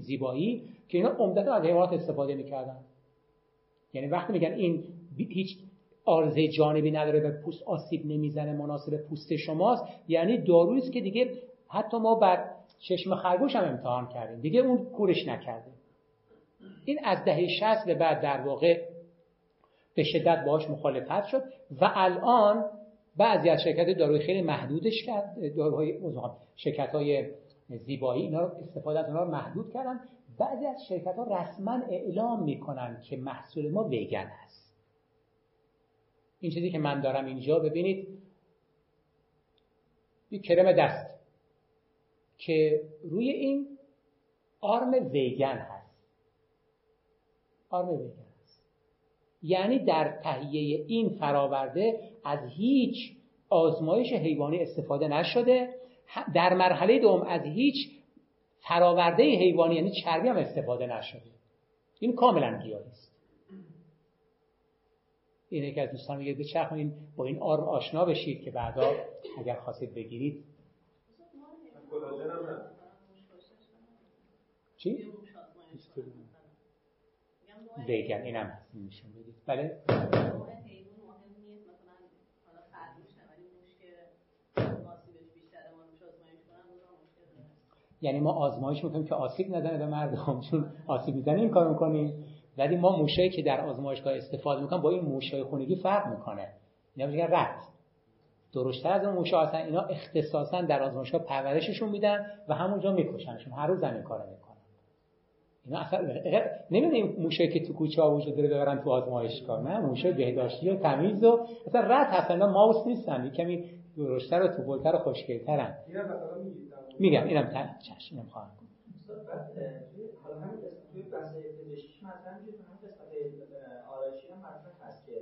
زیبایی که اینا عمدتا از حیوانات استفاده می‌کردن. یعنی وقتی میگن این هیچ آرزه جانبی نداره به پوست آسیب نمی‌زنه مناسب پوست شماست یعنی دارویی است که دیگه حتی ما بر چشم خرگوش هم امتحان کردیم. دیگه اون کورش نکرده این از دهه 60 به بعد در واقع به شدت باهاش مخالفت شد و الان بعضی از شرکت داروی خیلی محدودش کرد داروهای شرکت های زیبایی اینا استفاده از اونا رو محدود کردن. بعضی از شرکت ها رسما اعلام می‌کنن که محصول ما ویگن هست. این چیزی که من دارم اینجا ببینید یک کرم دست که روی این آرم ویگن هست. آرم ویگن هست. یعنی در تهیه این فراورده از هیچ آزمایش حیوانی استفاده نشده. در مرحله دوم از هیچ فراورده حیوانی یعنی چربی هم استفاده نشده. این کاملا گیاهی است اینه که از دوستان میگه بچرخونین با این آرم آشنا بشید که بعدا اگر خواستید بگیرید. چی؟ ویگن اینم میشه. بله. یعنی ما آزمایش می‌کنیم که آسیب نزنه به مردم چون آسیب می‌زنه این کار می‌کنیم. ولی ما موشایی که در آزمایشگاه استفاده می‌کنیم با این موشای خونگی فرق می‌کنه. اینا میگن رد. درشتر از اون موشا اصلا اینا اختصاصا در آزمایشگاه پرورششون میدن و همونجا میکشنشون هر روز همین کارو می‌کنن. اینا اصلا نمی‌دونیم موشایی که تو کوچه ها وجود داره ببرن تو آزمایشگاه. نه موشای بهداشتی و تمیز و اصلا رد هستن ماوس نیستن. کمی درشتر و تو و خوشگلترن. میگم اینم تا چشم اینم خواهم حالا همین توی بحث مثلا میشه تو همین قسمت آرایشی هم مطرح هست که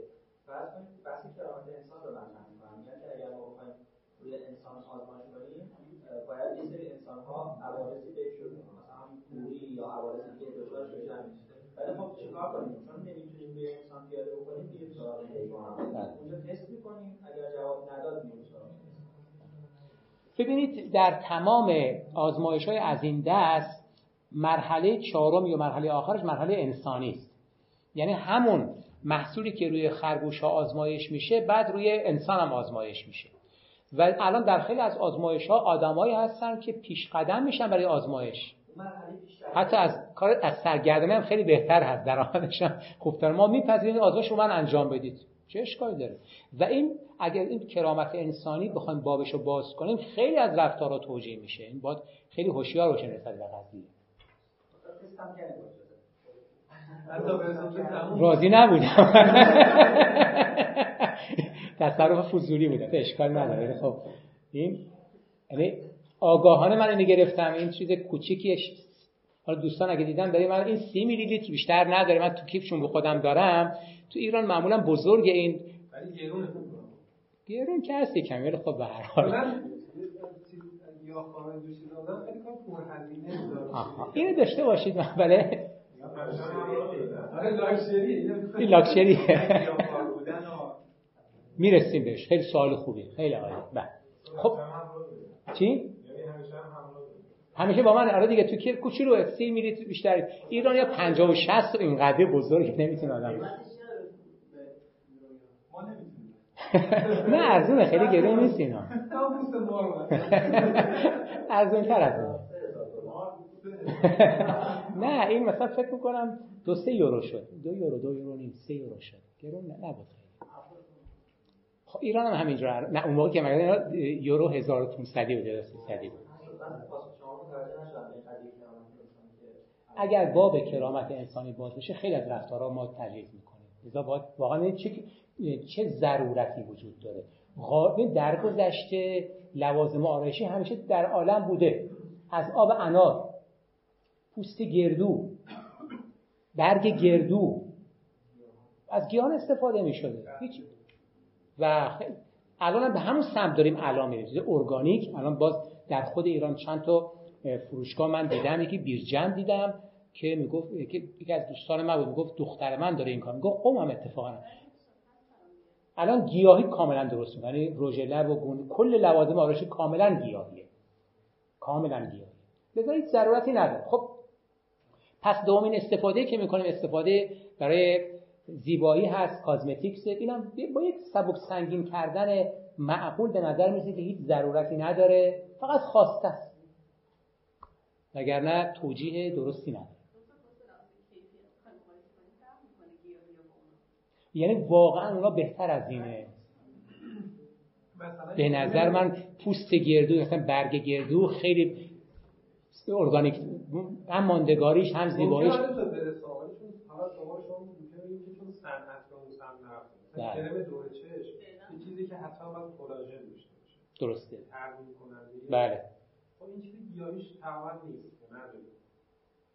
فرض کنید بحث کرامت انسان رو مطرح می‌کنم. میگن که اگر ما بخوایم روی انسان آزمایش کنیم باید یه سری انسان ها عوارضی بهشون مثلا کوری یا عوارضی که دچار بشن ولی خب چیکار کنیم؟ چون نمی‌تونیم روی انسان پیاده بکنیم میریم سراغ حیوانات. اونجا تست می‌کنیم اگر جواب نداد میریم سراغ ببینید در تمام آزمایش های از این دست مرحله چهارم یا مرحله آخرش مرحله انسانی است. یعنی همون محصولی که روی خرگوش ها آزمایش میشه بعد روی انسان هم آزمایش میشه. و الان در خیلی از آزمایش ها آدمایی هستن که پیش قدم میشن برای آزمایش. حتی از کار از سرگردنه هم خیلی بهتر هست. درآمدش هم خوبتر. ما میپذیریم آزمایش رو من انجام بدید. چه اشکالی داره؟ و این اگر این کرامت انسانی بخوایم بابش رو باز کنیم خیلی از رفتارها توجیه میشه. این باید خیلی هوشیار باشه نسبت به قضیه. راضی نبودم. <laughs> تصرف فضولی بوده اشکال نداره. خب این یعنی آگاهانه من اینو گرفتم. این چیز کوچیکیش حالا دوستان اگه دیدن برای من این سی میلی لیتر بیشتر نداره من تو کیفشون به خودم دارم. تو ایران معمولا بزرگ این گرون که هستی کمی ولی خب به هر حال. اینو داشته باشید بله. این لاکشری می‌رسیم بهش. خیلی سوال خوبی. خیلی عالی. بله. خب. چی؟ همیشه با من آره دیگه تو که کوچولو سی میلی بیشتر. ایران یا 50 و 60 اینقدر بزرگ نمی‌تونه آدم نه ارزونه خیلی گرون نیست اینا. <laughs> ارزون <laughs> تر از اون. <laughs> نه این مثلا فکر می‌کنم دو سه یورو شد. دو یورو دو یورو نیم سه یورو شد. گرون نه نبود خب ایران هم همینجور. نه اون موقع که مگر یورو 1500 بود 300 بود اگر باب کرامت انسانی باز بشه خیلی از رفتارها ما تجهیز می‌کنیم. لذا باید واقعا چه چه ضرورتی وجود داره؟ در گذشته لوازم آرایشی همیشه در عالم بوده. از آب انار پوست گردو برگ گردو. از گیاهان استفاده می شده هیچ و الان به همون سمت داریم الان میریم ارگانیک الان باز در خود ایران چند تا فروشگاه من دیدم. یکی بیرجن دیدم که می‌گفت یکی از دوستان من بود می‌گفت دختر من داره این کار می‌گفت قوم هم اتفاقا. الان گیاهی کاملا درست می‌کنه. یعنی رژ لب و گون کل لوازم آرایشی کاملا گیاهیه. کاملا گیاهی لذا هیچ ضرورتی نداره. خب پس دومین استفاده که می‌کنیم استفاده برای زیبایی هست کازمتیکس. اینا با یک سبک سنگین کردن معقول به نظر میسه که هیچ ضرورتی نداره. فقط خواسته است. وگرنه توجیه درستی نداره. یعنی واقعا اونا بهتر از اینه. به نظر من پوست گردو مثلا برگ گردو خیلی ارگانیک هم ماندگاریش هم زیباییش. درسته. بله. خب این چیزی گیاهیش تقریبا نیست نداره.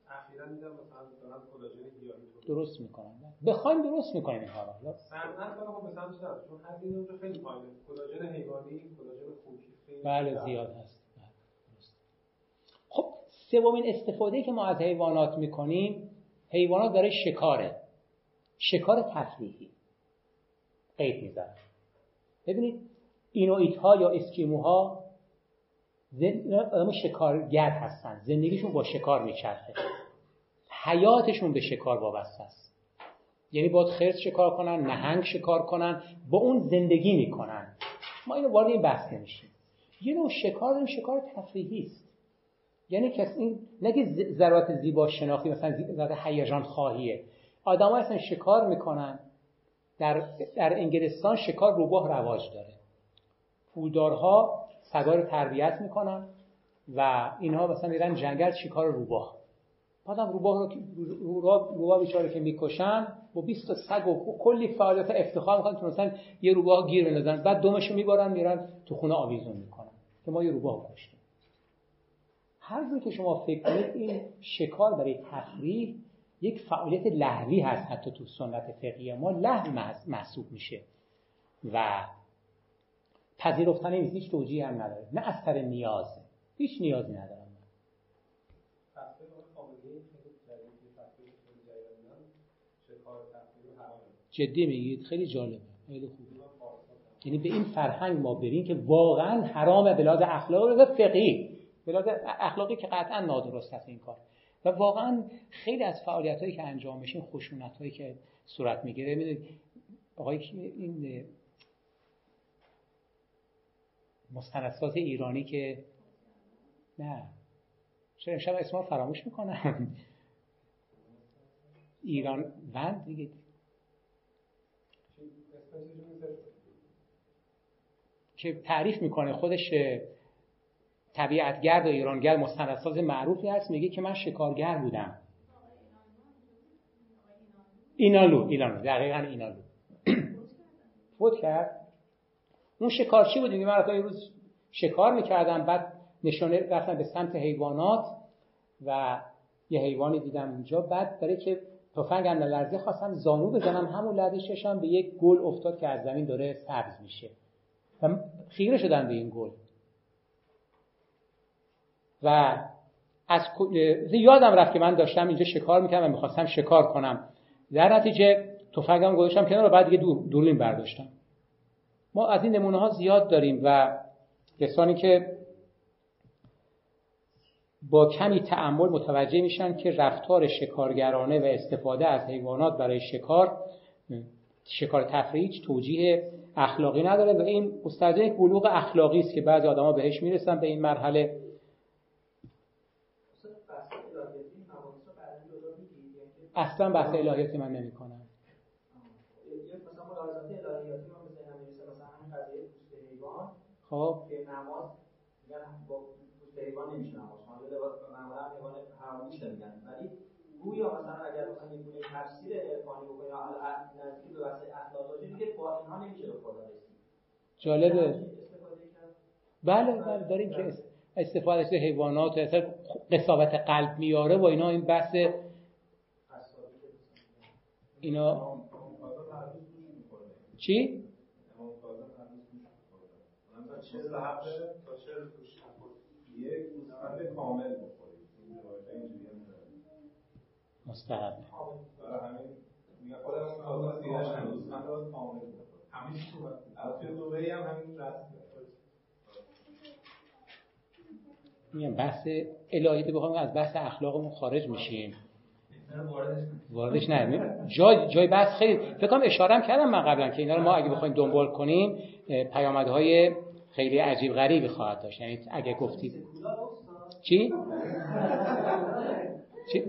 اخیرا دیدم مثلا دارن کلاژن گیاهی درست می‌کنن. بخوایم درست می‌کنیم این کارا صنعت کارا خب سمت رفت؟ چون هزینه اونجا خیلی پایینه. کلاژن حیوانی کلاژن خوکی خیلی بله زیاد هست. بله. خب سومین استفاده که ما از حیوانات می‌کنیم حیوانات برای شکاره. شکار تفریحی. قید می‌زنن. ببینید اینویت ها یا اسکیموها زن... شکارگر هستن. زندگیشون با شکار میچرخه. حیاتشون به شکار وابسته است. یعنی باید خرس شکار کنن نهنگ شکار کنن با اون زندگی می‌کنن. ما اینو وارد این بحث نمیشیم. یه نوع شکار داریم شکار تفریحی است. یعنی کس این نگه ضرورت زیبا شناختی مثلا ضرورت هیجان خواهیه. آدم‌ها اصلا شکار می‌کنن. در, در انگلستان شکار روباه رواج داره. پولدارها سگا رو تربیت می‌کنن و اینها مثلا میرن جنگل شکار روباه. بعدم روباه رو روباه, روباه بیچاره که می‌کشن با 20 تا سگ و کلی فعالیت افتخار می‌کنن مثلا یه روباه گیر بندازن. بعد دومشو میبارن میرن تو خونه آویزون می‌کنن که ما یه روباه کشتیم. هر جور که شما فکر کنید این شکار برای تفریح یک فعالیت لحوی هست حتی تو سنت فقهی ما لحو محسوب میشه. و پذیرفتن نیست هیچ توجیه هم نداره. نه از سر نیاز. هیچ نیازی ندارم. جدی میگید؟ خیلی جالبه. خیلی خوبه یعنی به این فرهنگ ما بریم که واقعا حرامه بلاز اخلاقی و فقهی. بلاز اخلاقی که قطعا نادرست هست این کار. و واقعا خیلی از فعالیت هایی که انجام میشین خشونت هایی که صورت می‌گیره. می‌دونید آقای این مستندساز ایرانی که نه. چرا امشب اسما فراموش می‌کنم. ایران وند دیگه. که تعریف می‌کنه خودش طبیعتگرد و ایرانگرد مستندساز معروفی هست. میگه که من شکارگر بودم. اینالو اینالو دقیقا اینالو فوت کرد. اون شکارچی بود میگه من روز شکار می‌کردم بعد نشانه رفتم به سمت حیوانات و یه حیوانی دیدم اونجا بعد برای که تفنگم لرزه خواستم زانو بزنم. همون لحظه چشم به یک گل افتاد که از زمین داره سبز میشه. و خیره شدم به این گل. و از یادم رفت که من داشتم اینجا شکار می‌کردم و می‌خواستم شکار کنم. در نتیجه تفنگم گذاشتم کنار و بعد دیگه دور دوربین برداشتم. ما از این نمونه ها زیاد داریم و کسانی که با کمی تعمل متوجه میشن که رفتار شکارگرانه و استفاده از حیوانات برای شکار شکار تفریح توجیه اخلاقی نداره و این مستلزم یک بلوغ اخلاقی است که بعضی آدما بهش می‌رسن به این مرحله اصلا بحث الهیاتی من نمی کنم خب نماز میگن با حیوان نمیشه نماز معمولا حیوان حرامی میگن. ولی گویا مثلا اگر مثلا یه گونه تفسیر عرفانی بکنی یا نزدیک به واسه اخلاق باشه دیگه با اینها نمیشه به خدا رسید. جالبه. بله بله داریم که استفاده از حیوانات اصلا قصاوت قلب میاره و اینا این بحث اینا چی؟ مستحب میگه خودمون کازا زیرش هنوز من رو کامل همین تو البته دوبهی هم همین رسم. میگم بحث الهی بخوام از بحث اخلاقمون خارج میشیم. واردش نه. جای جای بحث خیلی فکر کنم اشاره کردم من قبلا که اینا رو ما اگه بخوایم دنبال کنیم پیامدهای خیلی عجیب غریبی خواهد داشت. یعنی اگه گفتید چی؟ چی؟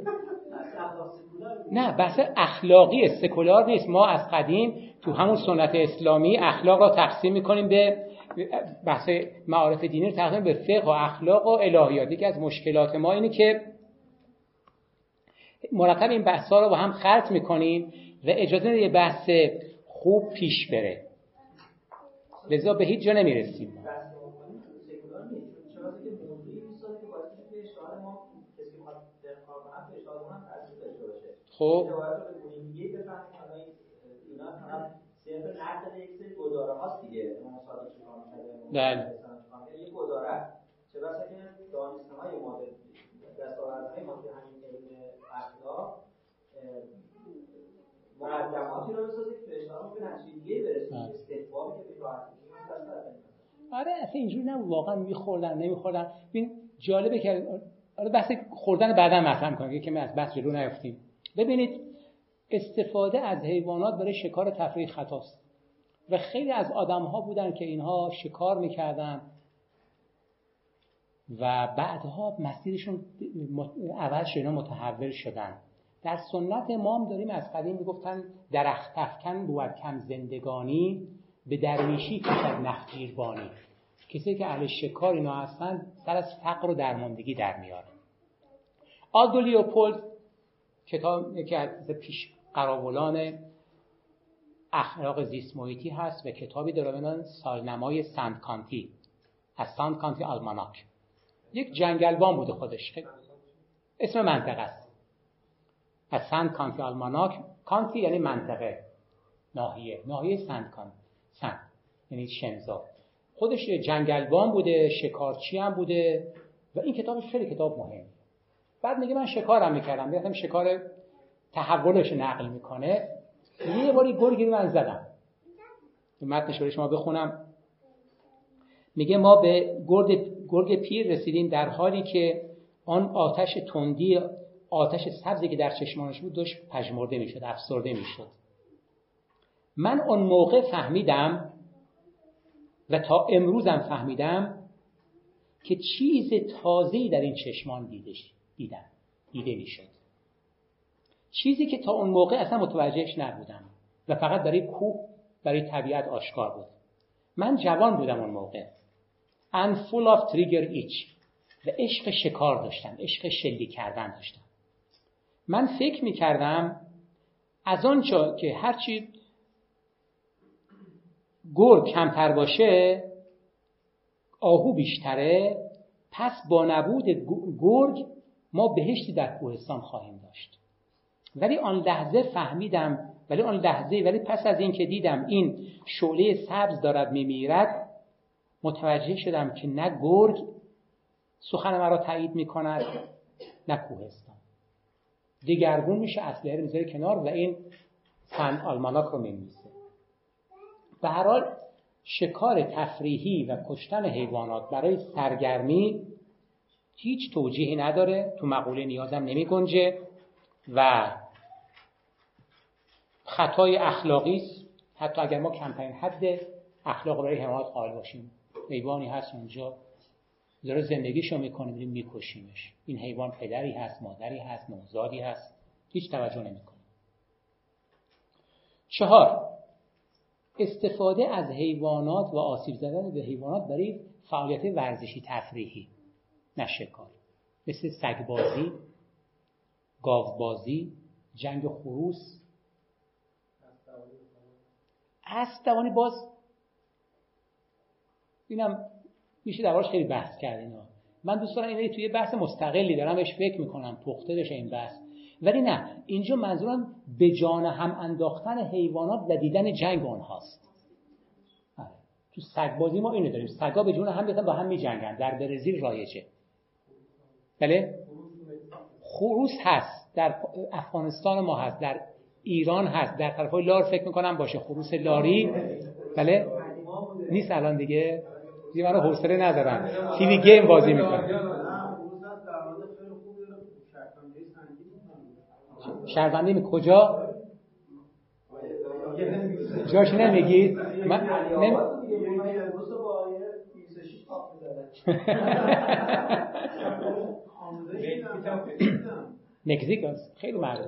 نه بحث اخلاقی سکولار نیست. ما از قدیم تو همون سنت اسلامی اخلاق را تقسیم می‌کنیم به بحث معارف دینی رو تقسیم به فقه و اخلاق و الهیات. یکی از مشکلات ما اینه که مرتب این بحث ها رو با هم خلط می‌کنیم و اجازه یه بحث خوب پیش بره. لذا به هیچ جا نمی‌رسیم. خب. بله. مقدماتی رو بسازه که فرشته‌ها به نتیجه استحبابی که به آره اصلا اینجوری نه واقعا میخوردن نمیخوردن. ببین جالبه که آره بحث خوردن بعدا مطرح می‌کنم. که از بحث جلو نیفتیم ببینید استفاده از حیوانات برای شکار تفریح خطاست. و خیلی از آدم ها بودن که اینها شکار می‌کردن و بعدها مسیرشون عوض شدن متحول شدن. در سنت امام داریم از قدیم می‌گفتن درخت افکن بود کم زندگانی به درویشی کشد نخجیربانی کسی که اهل شکار اینا هستن سر از فقر و درماندگی در میارن. آلدو لیوپولد کتاب یکی از پیش قراولان اخلاق زیست محیطی هست و کتابی داره به سالنمای Sand County. A Sand County Almanac. یک جنگلبان بوده خودش. اسم منطقه است. A Sand County Almanac county یعنی منطقه ناحیه ناحیه Sand County sand یعنی شنزار. خودش جنگلبان بوده شکارچی هم بوده و این کتابش خیلی کتاب مهم بعد میگه من شکارم می‌کردم. میگم شکار تحولش نقل می‌کنه. یه باری گرگی رو من زدم. متنش برای شما بخونم. میگه ما به گرگ, گرگ پیر رسیدیم در حالی که آن آتش تندی آتش سبزی که در چشمانش بود داشت پژمرده می‌شد افسرده می‌شد. من اون موقع فهمیدم و تا امروزم فهمیدم که چیز تازه‌ای در این چشمان دیدش دیدم دیده می‌شد. چیزی که تا اون موقع اصلا متوجهش نبودم و فقط برای کوه برای طبیعت آشکار بود. من جوان بودم اون موقع. And full of trigger itch. و عشق شکار داشتم عشق شلی کردن داشتم. من فکر می کردم از آنچه که هرچی گرگ کمتر باشه آهو بیشتره پس با نبود گرگ ما بهشتی در کوهستان خواهیم داشت. ولی آن لحظه فهمیدم ولی آن لحظه ولی پس از اینکه دیدم این شعله سبز دارد میمیرد متوجه شدم که نه گرگ سخن مرا تایید می‌کند نه کوهستان. دیگرگون میشه اسلحه رو می‌ذاره کنار و این فن آلماناک رو میمیسه به هر حال شکار تفریحی و کشتن حیوانات برای سرگرمی هیچ توجیهی نداره تو مقوله نیازم نمی گنجه و خطای اخلاقی است. حتی اگر ما کمترین حد اخلاق برای حمایت قائل باشیم. حیوانی هست اونجا. داره زندگیشو می‌کنه میریم میکشیمش. این حیوان پدری هست مادری هست نوزادی هست. هیچ توجه نمی‌کنه. چهار استفاده از حیوانات و آسیب زدن به حیوانات برای فعالیت ورزشی تفریحی نه شکار. مثل سگبازی گاوبازی جنگ خروس. اسب باز. اینم میشه دربارش خیلی بحث کرد اینا. من دوست دارم اینه توی بحث مستقلی دارم بهش فکر می‌کنم پخته بشه این بحث. ولی نه اینجا منظورم به جان هم انداختن حیوانات و دیدن جنگ آنهاست. آره. تو سگ بازی ما اینو داریم. سگا به جون هم با هم میجنگن. در برزیل رایجه. بله؟ خروس هست. در افغانستان ما هست. در ایران هست. در طرف لار فکر می‌کنم باشه. خروس لاری. بله؟ نیست الان دیگه. دیگه منو حوصله ندارم تیوی گیم بازی می‌کنم شهروندی می کجا؟ جاش نمیگید؟ من نم... مکزیک هست. خیلی معروف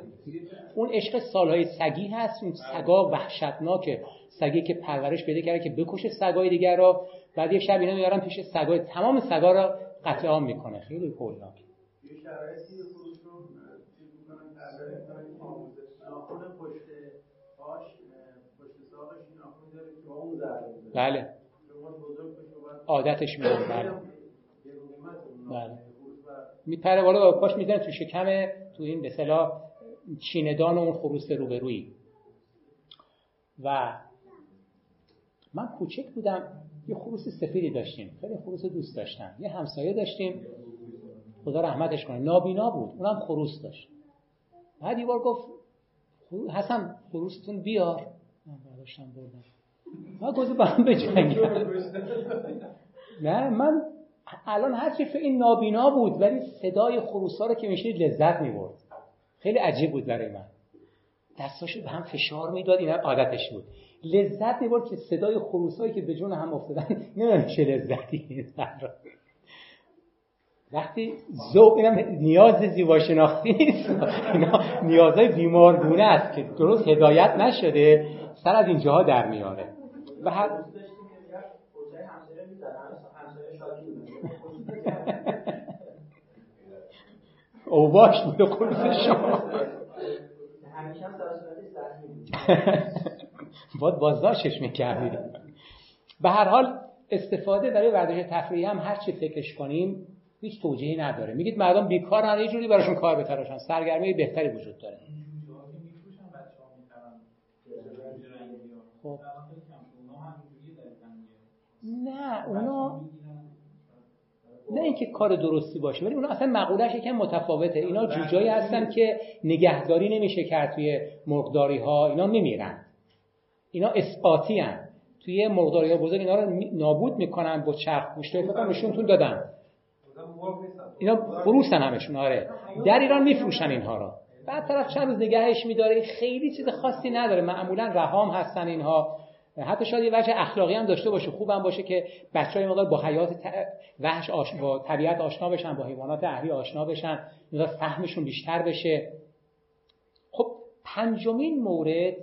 اون عشق سالهای سگی هست. اون سگا وحشتناکه. سگی که پرورش بده کرده که بکشه سگای دیگر رو. بعد یه شب اینا میارن پیش سگای تمام سگا رو قتل عام می‌کنه. خیلی هولناک. بله. عادتش میاد بله. بله. میپره بالا با پاش می‌زنه تو شکم تو این به اصطلاح چیندان و اون خروس روبرویی. و من کوچک بودم. یه خروس سفیدی داشتیم. خیلی خروس دوست داشتم یه همسایه داشتیم. خدا رحمتش کنه. نابینا بود. اونم خروس داشت. بعد یه بار گفت حسن خروستون بیار. من برداشتم بردم. من گفت با هم نه من الان هرچی این نابینا بود ولی صدای خروسا رو که میشنید لذت می‌برد. خیلی عجیب بود برای من. دستاشو به هم فشار می‌داد این عادتش بود. لذت می‌برد که صدای خروسایی که به جون هم افتادن. نمی‌دونم چه لذتی وقتی ذوق اینم نیاز زیبا شناختی نیست. اینا نیازهای بیمارگونه است که درست هدایت نشده سر از اینجاها در میاره. و هر اوباش بوده خلوص شما. <laughs> باید بازداشتش می‌کردید به هر حال استفاده برای ورزش تفریحی هم هر چی فکرش کنیم هیچ توجیهی نداره. میگید مردم بیکارن یه جوری براشون کار بتراشن. سرگرمی بهتری وجود داره. خب. نه اونا نه اینکه کار درستی باشه ولی اونا اصلا مقولش یکم متفاوته. اینا جوجایی هستن که نگهداری نمیشه کرد توی مرغداری ها اینا میمیرن اینا اثباتی هن. توی مرغداری ها بزرگ اینا رو نابود می‌کنن با چرخ گوشت. فکر نشونتون دادن. اینا فروشن همشون آره. در ایران میفروشن اینها رو. بعد طرف چند روز نگهش میداره. خیلی چیز خاصی نداره. معمولا رهام هستن اینها. حتی شاید یه وجه اخلاقی هم داشته باشه. خوبم باشه که بچه های مقدار با حیات وحش آشنا با طبیعت آشنا بشن با حیوانات اهلی آشنا بشن. مقدار فهمشون بیشتر بشه. خب پنجمین مورد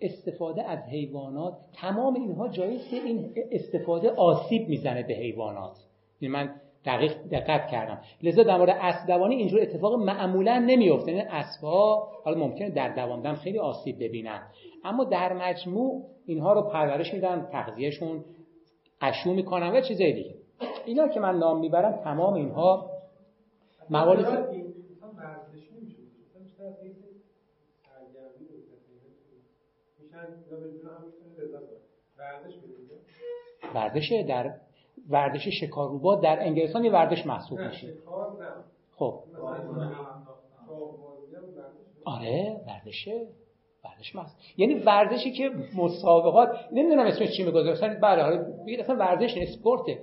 استفاده از حیوانات تمام اینها جاییست که این استفاده آسیب می‌زنه به حیوانات. یعنی من دقیق دقت کردم. لذا در مورد اسب دوانی اینجور اتفاق معمولا نمیفته یعنی اسبها حالا ممکنه در دواندن خیلی آسیب ببینن. اما در مجموع اینها رو پرورش میدن تغذیهشون قشو می‌کنن و چیزای دیگه. اینا که من نام می‌برم تمام اینها مواردی ورزش در ورزش شکار روباه در انگلستان یه ورزش محسوب میشه. خب. آره ورزشه ورزش محسوب یعنی ورزشی که مسابقات نمی‌دونم اسمش چی می‌گذاره مثلا بله حالا بگید اصلا ورزش اسپورته.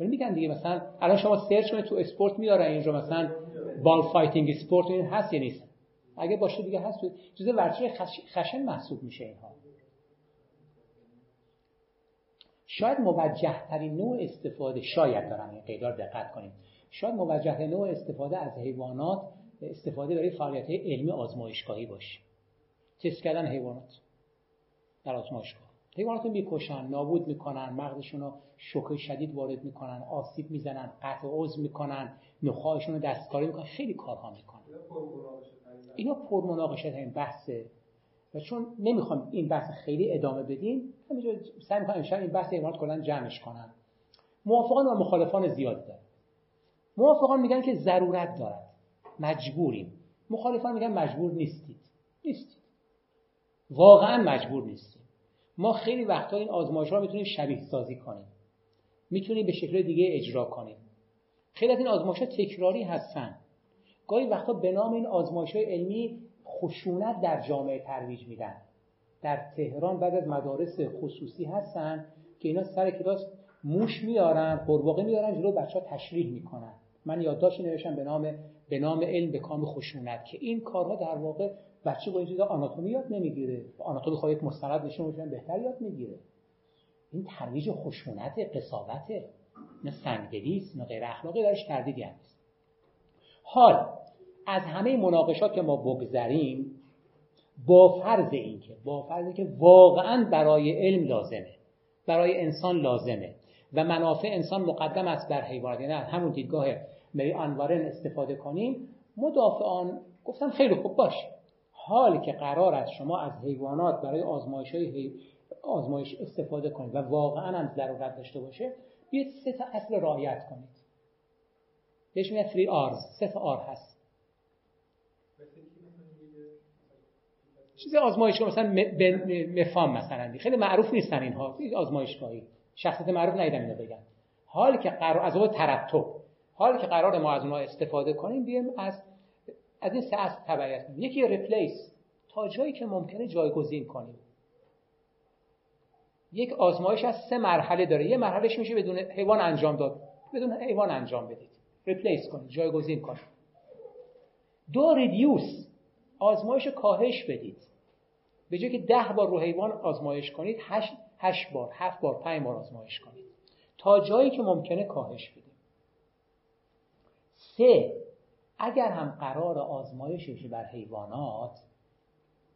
ولی میگن دیگه مثلا الان شما سرچ کنید تو اسپورت میارن اینجا مثلا bull fighting sport این هست یا نیست؟ اگه باشه دیگه هست جزء ورزش خشن محسوب میشه اینها. شاید موجه ترین نوع استفاده شاید دارم این قیدار دقت کنیم. شاید موجه نوع استفاده از حیوانات استفاده برای فعالیت علمی آزمایشگاهی باشه. تست کردن حیوانات در آزمایشگاه. حیوانات رو می‌کشن نابود می‌کنن مغزشون رو شوک شدید وارد می‌کنن آسیب می‌زنن قطع عضو می‌کنن نخواهشون رو دستکاری می‌کنن خیلی کارها می‌کنن. اینا پرمناقشه این بحثه. و چون نمی‌خوام این بحث خیلی ادامه بدیم همینجا سعی می‌کنم امشب این بحث حیوانات کلا جمعش کنم. موافقان و مخالفان زیاد داره موافقان میگن که ضرورت دارد. مجبوریم. مخالفان میگن مجبور نیستید. نیستید. واقعا مجبور نیستید ما خیلی وقتا این آزمایش ها می‌تونیم شبیه سازی کنیم. می‌تونیم به شکل دیگه اجرا کنیم. خیلی از این آزمایش تکراری هستن. گاهی وقتا به نام این آزمایش های علمی خشونت در جامعه ترویج میدن. در تهران بعد از مدارس خصوصی هستن که اینا سر کلاس موش میارن قرباقه میارن جلو بچه ها تشریح می‌کنن. من یادداشت نوشتم به نام به نام علم به کام خشونت که این کارها در واقع بچه با این چیزا آناتومی یاد نمی‌گیره. آناتومی خواهید مستند نشون بهتر یاد می‌گیره. این ترویج خشونت قصاوت نه سنگدلی نه غیر اخلاقی درش تردیدی هست. حال از همه مناقشات که ما بگذریم با فرض اینکه با فرض که واقعا برای علم لازمه برای انسان لازمه و منافع انسان مقدم است بر حیوانات. یعنی همون دیدگاه مری انوارن استفاده کنیم مدافعان گفتم خیلی خوب باش. حال که قرار است شما از حیوانات برای آزمایش های آزمایش استفاده کنید و واقعا هم ضرورت داشته باشه بیاید سه تا اصل رعایت کنید بهش میگن 3 آرز سه تا آر هست. چیز آزمایشگاه مثلا مفام مثلا. خیلی معروف نیستن اینها. آزمایشگاهی. شخصیت معروف نیدم اینو بگن حالی که قرار از اون ترتب حالی که قرار ما از اونها استفاده کنیم بیایم از از این سه اصل تبعیت یکی ریپلیس تا جایی که ممکنه جایگزین کنیم. یک آزمایش از سه مرحله داره. یه مرحلهش میشه بدون حیوان انجام داد. بدون حیوان انجام بدید. ریپلیس کنید جایگزین کنید دو ریدیوس آزمایش کاهش بدید. به جای که ده بار رو حیوان آزمایش کنید هشت, هشت بار هفت بار پنج بار آزمایش کنید. تا جایی که ممکنه کاهش بدید. سه اگر هم قرار آزمایش بشه بر حیوانات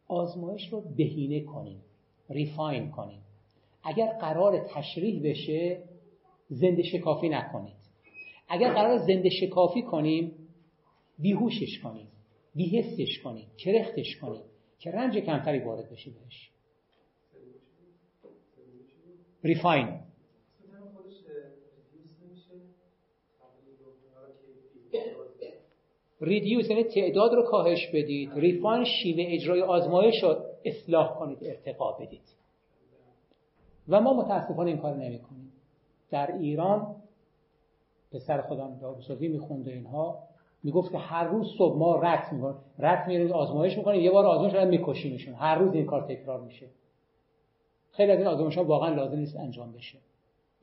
آزمایش رو بهینه کنیم ریفاین کنیم. اگر قرار تشریح بشه زنده شکافی نکنید اگر قرار زنده شکافی کنیم بیهوشش کنیم بیهستش کنیم کرختش کنیم که رنج کمتری وارد بشه بهش. ریفاین ریدیوس یعنی تعداد رو کاهش بدید. ریفاین شیوه اجرای آزمایش رو اصلاح کنید ارتقا بدید. و ما متاسفانه این کار نمی کنیم در ایران پسر خودم داروسازی میخونده اینها می‌گفت که هر روز صبح ما رت می‌کنیم رت میریم آزمایش می‌کنیم یه بار آزمایش رو میکشیمشون. هر روز این کار تکرار میشه. خیلی از این آزمایش ها واقعا لازم نیست انجام بشه.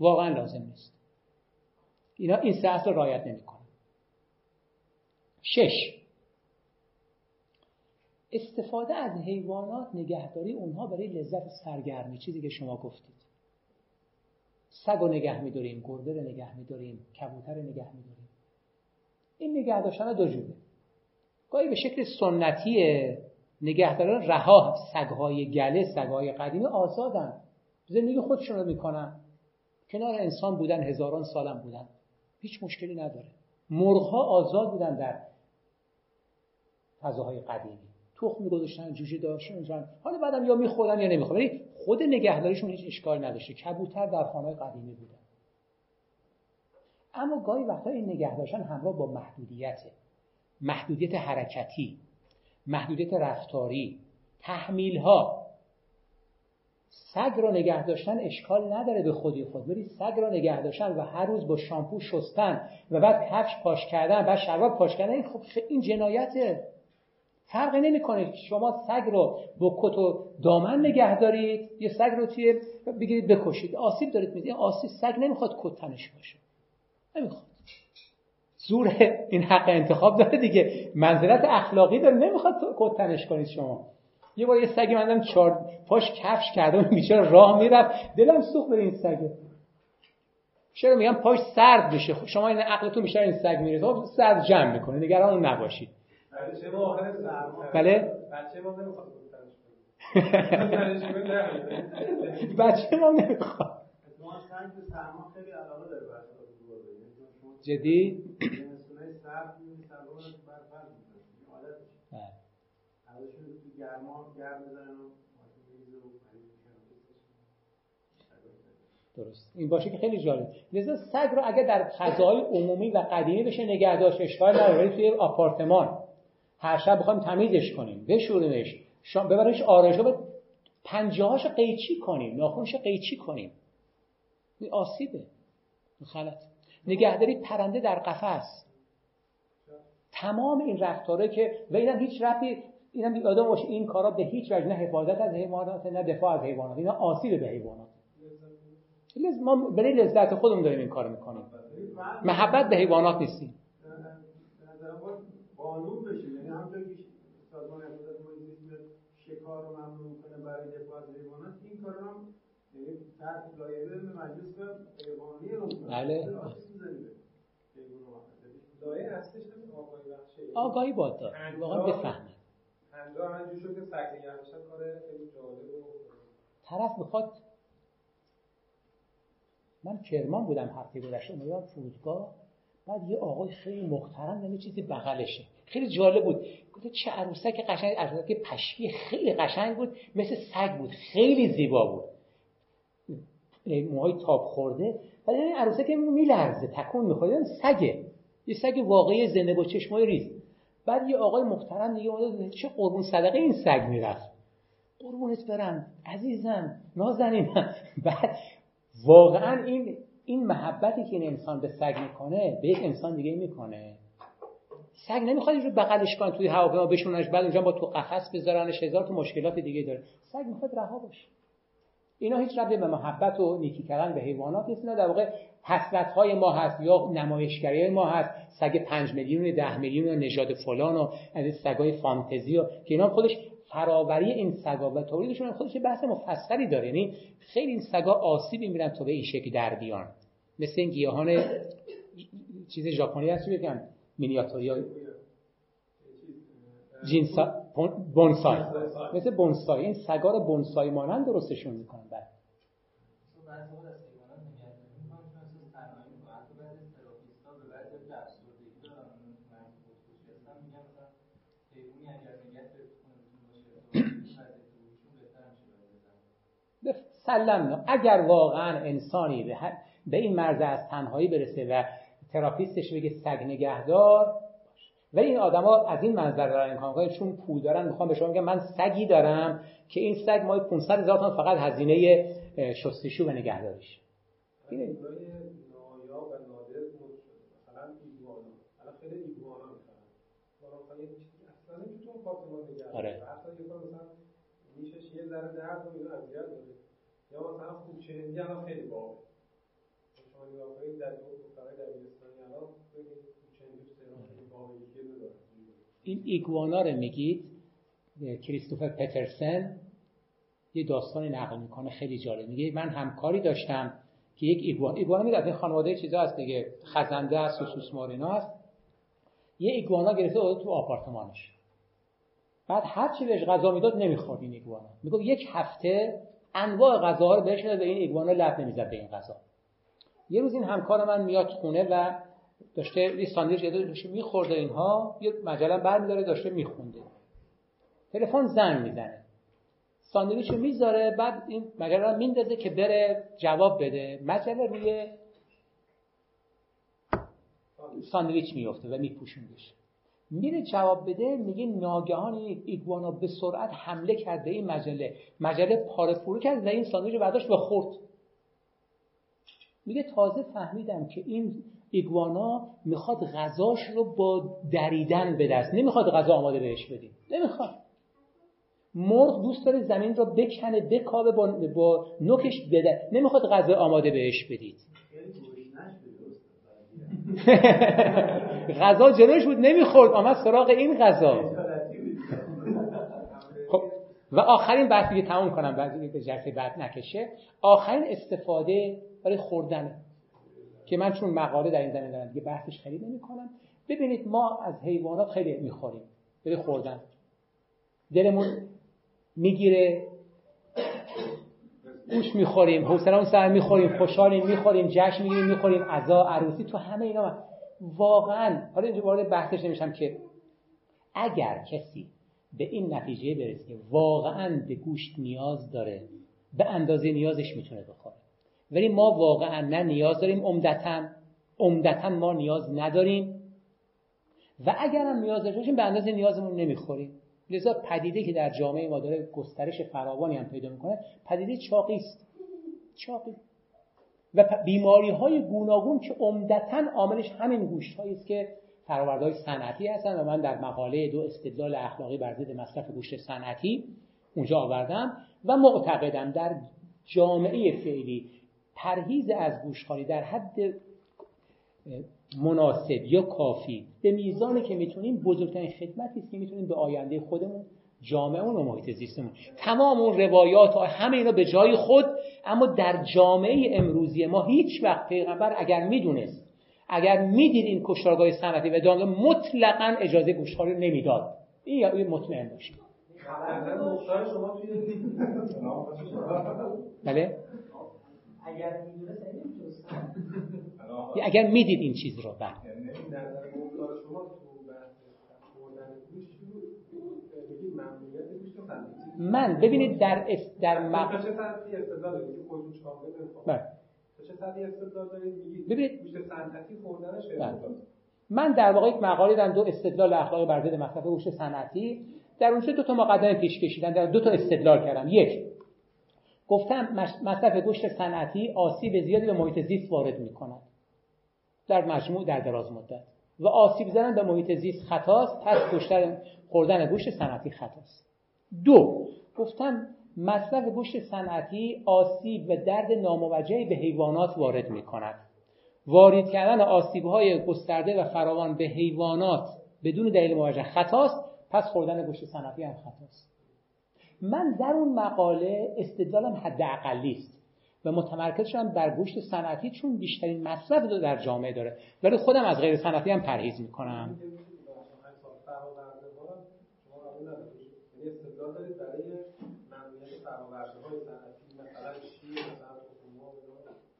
واقعا لازم نیست. اینا این سه اصل رعایت نمی‌کنه شش. استفاده از حیوانات نگهداری اونها برای لذت سرگرمی. چیزی که شما گفتید. سگ رو نگه میداریم گربه رو نگه میداریم کبوتر رو نگه میداریم. این نگه داشتن دو جوره. گاهی به شکل سنتی نگهداران رها سگهای گله سگهای قدیمی آزادن. زندگی خودشون رو می‌کنن. کنار انسان بودن هزاران سالم بودن. هیچ مشکلی نداره. مرغها آزاد بودن در فضاهای قدیمی. تخم میگذاشتن جوجه داشتن حالا بعدم یا می‌خورن یا نمی‌خورن. ولی خود نگهداریشون هیچ اشکال نداشته. کبوتر در خانه قدیمی بودن. اما گاهی وقتا این نگه داشتن همراه با محدودیت. محدودیت حرکتی محدودیت رفتاری تحمیل ها سگ را نگه داشتن اشکال نداره به خودی خود. ولی سگ را نگه داشتن و هر روز با شامپو شستن و بعد کفش پاش کردن بعد شلوار پاش کردن این خب این جنایته. فرقی نمی‌کنه. شما سگ رو با کت و دامن نگه دارید یه سگ رو توی بگیرید بکشید. آسیب دارید می‌دید آسیب سگ نمی‌خواد کت تنش باشه. نمی‌خواد. زور این حق انتخاب داره دیگه. منزلت اخلاقی داره. نمی‌خواد کت تنش کنید شما. یه بار یه سگی مندم چهار پاش کفش کرده و راه می‌رفت. دلم سوخت به این سگه چرا میگم؟ پاش سرد بشه. خب شما این عقلتون بیشتر این سگ میره خب سرد جمع می‌کنه. نگران نباشید. بله؟ بچه ما نمی‌خواد جدی؟ درست. این باشه که خیلی جالب. لذا سگ رو اگر در فضای عمومی و قدیمی بشه نگه داشت اشکال نداره. توی آپارتمان. هر شب بخوایم تمیزش کنیم بشوریمش شام ببرش آرایش رو پنجه‌هاش قیچی کنیم ناخونش قیچی کنیم. این آسیبه. خلط. نگهداری پرنده در قفس. تمام این رفتاره که و اینم هیچ رفتی اینم یادم باشه این کارا به هیچ وجه نه حفاظت از حیوانات نه دفاع از حیوانات. اینا آسیب به حیوانات. ما برای لذت خودمون داریم این کار می‌کنیم. محبت به حیوانات نیستیم قانون بشه یعنی همونطور که سازمان حفاظت محیط شکار رو ممنوع کنه برای دفاع از حیوانات این کار هم یعنی تحت لایحه به مجلس حیوانی رو بله لایحه هستش آگاهی بخشه آگاهی باد داد واقعا بفهمه انجام همینجور شد که سگ نگه کار خیلی جالب و طرف می‌خواد. من کرمان بودم هفته گذشته اومدم فرودگاه. بعد یه آقای خیلی محترم یعنی چیزی بغلشه. خیلی جالب بود. گفت چه عروسک قشنگ عروسک پشمی خیلی قشنگ بود. مثل سگ بود. خیلی زیبا بود. موهای تاب خورده. بعد این عروسک میلرزه تکون می‌خواد یعنی سگه. یه سگ واقعی زنده با چشمای ریز. بعد یه آقای محترم دیگه اومد چه قربون صدقه این سگ می‌رفت. قربونت برم عزیزم نازنینم <laughs> بعد واقعا این این محبتی که این انسان به سگ می‌کنه به یک انسان دیگه می‌کنه. سگ نمی‌خواد رو بغلش کنه توی هواپیما بشوننش بعد اونجا با تو قفس بذارنش هزار تو مشکلات دیگه داره. سگ می‌خواد رها باشه. اینا هیچ ربطی به محبت و نیکی کردن به حیوانات نیست. در واقع حسرت های ما هست یا نمایشگری ما هست. سگ پنج میلیون ده میلیون نژاد فلان و از سگای فانتزی و که اینا خودش فراوری این سگا و تولیدشون خودش بحث مفصلی داره. یعنی خیلی این سگا آسیبی میرن تا به این شکل در بیان. مثل این گیاهان چیز ژاپنی هست بگم مینیاتوری جینسا بونسای. مثل بونسای. این سگا رو بونسای مانند درستشون می‌کنن. بعد سلم اگر واقعا انسانی به, به این مرز از تنهایی برسه و تراپیستش بگه سگ نگهدار و این آدما از این منظر دارن امکان کنن چون پول دارن می‌خوام به شما بگم من سگی دارم که این سگ مای 500 هزار تومان فقط هزینه شستشو و نگهداریش. آره. یا مثلا خوب الان خیلی شما نگاه کنید در دبیرستانی الان این ایگوانا رو میگید کریستوفر پترسن یه داستانی نقل می‌کنه خیلی جالب. میگه من همکاری داشتم که یک ایگوانا ایگوانا میگه از این خانواده چیزا هست دیگه خزنده است و سوسمارینا هست. یه ایگوانا گرفته بود تو آپارتمانش. بعد هر چی بهش غذا می‌داد نمی‌خورد این ایگوانا. میگه یک هفته انواع غذاها رو بهش به این ایگوانا لب نمی‌زد به این غذا. یه روز این همکار من میاد خونه و داشته یه ساندویچ داشته میخورده اینها یه مجله برمیداره داشته میخونده. تلفن زنگ می‌زنه. ساندویچ رو می‌ذاره بعد این مجله رو میندازه که بره جواب بده. مجله روی ساندویچ میفته و میپوشوندش میره جواب بده میگه ناگهان این ایگوانا به سرعت حمله کرده این مجله. مجله پاره فرو کرد و این ساندویچ رو برداشت و خورد. میگه تازه فهمیدم که این ایگوانا می‌خواد غذاش رو با دریدن به دست نمی‌خواد غذا آماده بهش بدیم نمی‌خواد. مرغ دوست داره زمین رو بکنه بکابه با, با نوکش بده نمی‌خواد غذا آماده بهش بدید. <laughs> غذا جلوش بود نمی‌خورد آمد سراغ این غذا. خب و آخرین بحث دیگه تمام کنم بعد جلسه بعد نکشه. آخرین استفاده برای خوردن که من چون مقاله در این زمین دارم دیگه بحثش خیلی نمی کنم ببینید ما از حیوانات خیلی می‌خوریم. برای خوردن. دلمون می‌گیره. گوش می‌خوریم حوصله سر می‌خوریم خوشحالیم می‌خوریم جشن می‌گیریم می‌خوریم عزا عروسی تو همه اینا واقعا حالا اینجا وارد بحثش نمیشم که اگر کسی به این نتیجه برسه که واقعا به گوشت نیاز داره به اندازه نیازش می‌تونه بخوره. ولی ما واقعا نه نیاز داریم عمدتا عمدتا ما نیاز نداریم. و اگر هم نیاز داشته باشیم به اندازه نیازمون نمی‌خوریم. لذا پدیده که در جامعه ما داره گسترش فراوانی هم پیدا می‌کنه پدیده چاقی است. چاقی. و بیماری های گوناگون که عمدتا عاملش همین گوشت است که فرآوردهای صنعتی هستن و من در مقاله دو استدلال اخلاقی بر ضد مصرف گوشت صنعتی اونجا آوردم و معتقدم در جامعه فعلی پرهیز از گوشخواری در حد مناسب یا کافی به میزانی که می‌تونیم بزرگترین خدمتی است که می‌تونیم به آینده خودمون جامعه و محیط زیستمون تمام اون روایات و همه اینا به جای خود اما در جامعه امروزی ما هیچ وقت پیغمبر اگر می‌دونست اگر می‌دید این کشتارگاه صنعتی و دانگاه مطلقا اجازه گوشتخواری نمی‌داد. این یا مطمئن باشید. بله؟ اگر اگر می‌دید این چیز رو بله. من ببینید در اس در مق... بله. ببینید بله. من در واقع یک مقاله در دو استدلال اخلاقی بر ضد مصرف گوشت صنعتی. در اونجا دو تا مقدمه پیش کشیدن در دو تا استدلال کردم. یک گفتم مصرف گوشت صنعتی آسیب زیادی به محیط زیست وارد می‌کند. در مجموع در دراز مدت. و آسیب زدن به محیط زیست خطاست پس کشتن خوردن گوشت صنعتی خطاست. دو گفتم مصرف گوشت صنعتی آسیب و درد ناموجهی به حیوانات وارد می کند وارد کردن آسیب های گسترده و فراوان به حیوانات بدون دلیل موجه خطاست پس خوردن گوشت صنعتی هم خطاست. من در اون مقاله استدلالم حد اقلی است و متمرکز شدم بر گوشت صنعتی چون بیشترین مصرف رو در جامعه داره. ولی خودم از غیر صنعتی هم پرهیز می‌کنم.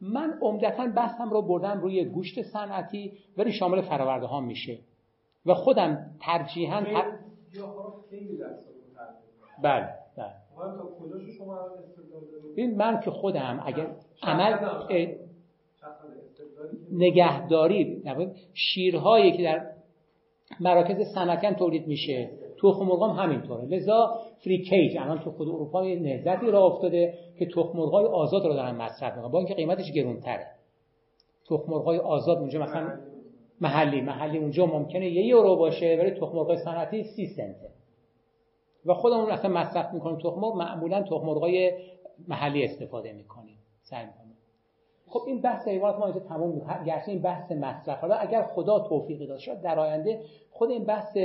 من عمدتا بحثم رو بردم روی گوشت صنعتی ولی شامل فراورده ها میشه. و خودم ترجیحاً بله بله. این من که خودم اگر عمل نگهداری. شیرهایی که در مراکز صنعتی تولید میشه. تخم مرغ هم همینطوره. لذا فری کیج الان تو خود اروپا یه نهضتی را افتاده که تخم مرغ آزاد رو دارن مصرف می‌کنن. با اینکه قیمتش گرونتره. تخم مرغ آزاد اونجا مثلا محلی. محلی. اونجا ممکنه یه یورو باشه ولی تخم مرغ صنعتی سی سنته. و خودمون اصلا مصرف می‌کنیم تخم مرغ معمولا تخم مرغای محلی استفاده می‌کنیم. سعی می‌کنیم. خب این بحث حیوانات ما اینجا تمام می‌کنیم گرچه این بحث مصرف. حالا اگر خدا توفیقی داد شد در آینده خود این بحث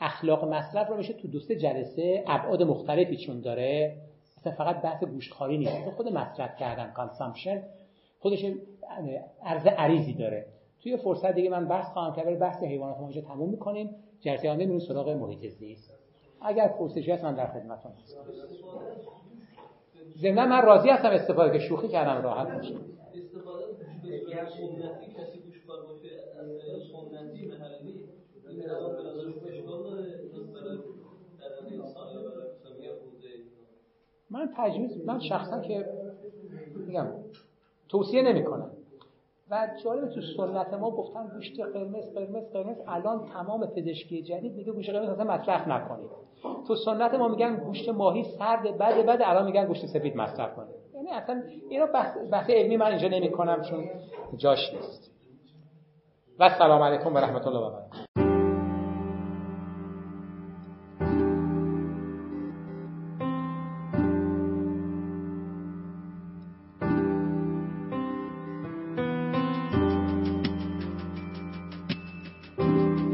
اخلاق مصرف رو میشه تو دوست جلسه ابعاد مختلفی چون داره. مثلا فقط بحث گوشتخواری نیست. خود مصرف کردن کانسامشن خودش عرض عریضی داره. توی فرصت دیگه من بحث خواهم کرد بحث حیوانات ما اینجا تموم می‌کنیم. جلسه آینده میریم سراغ محیط زیست. اگر پرسشی هست من در خدمتتون هستم. ضمن من راضی هستم استفاده که شوخی کردم راحت باشه استفاده کسی گوش از سنتی محلی من تجویز من شخصا که میگم توصیه نمی کنم و جالب تو سنت ما گفتن گوشت قرمز قرمز قرمز. الان تمام پزشکی جدید میگه گوشت قرمز اصلا مصرف نکنید. تو سنت ما میگن گوشت ماهی سرد بعد بعد الان میگن گوشت سفید مصرف کنید. یعنی اصلا اینا بحث, بحث علمی من اینجا نمی کنم چون جاش نیست. و سلام علیکم و رحمت الله و برکاته.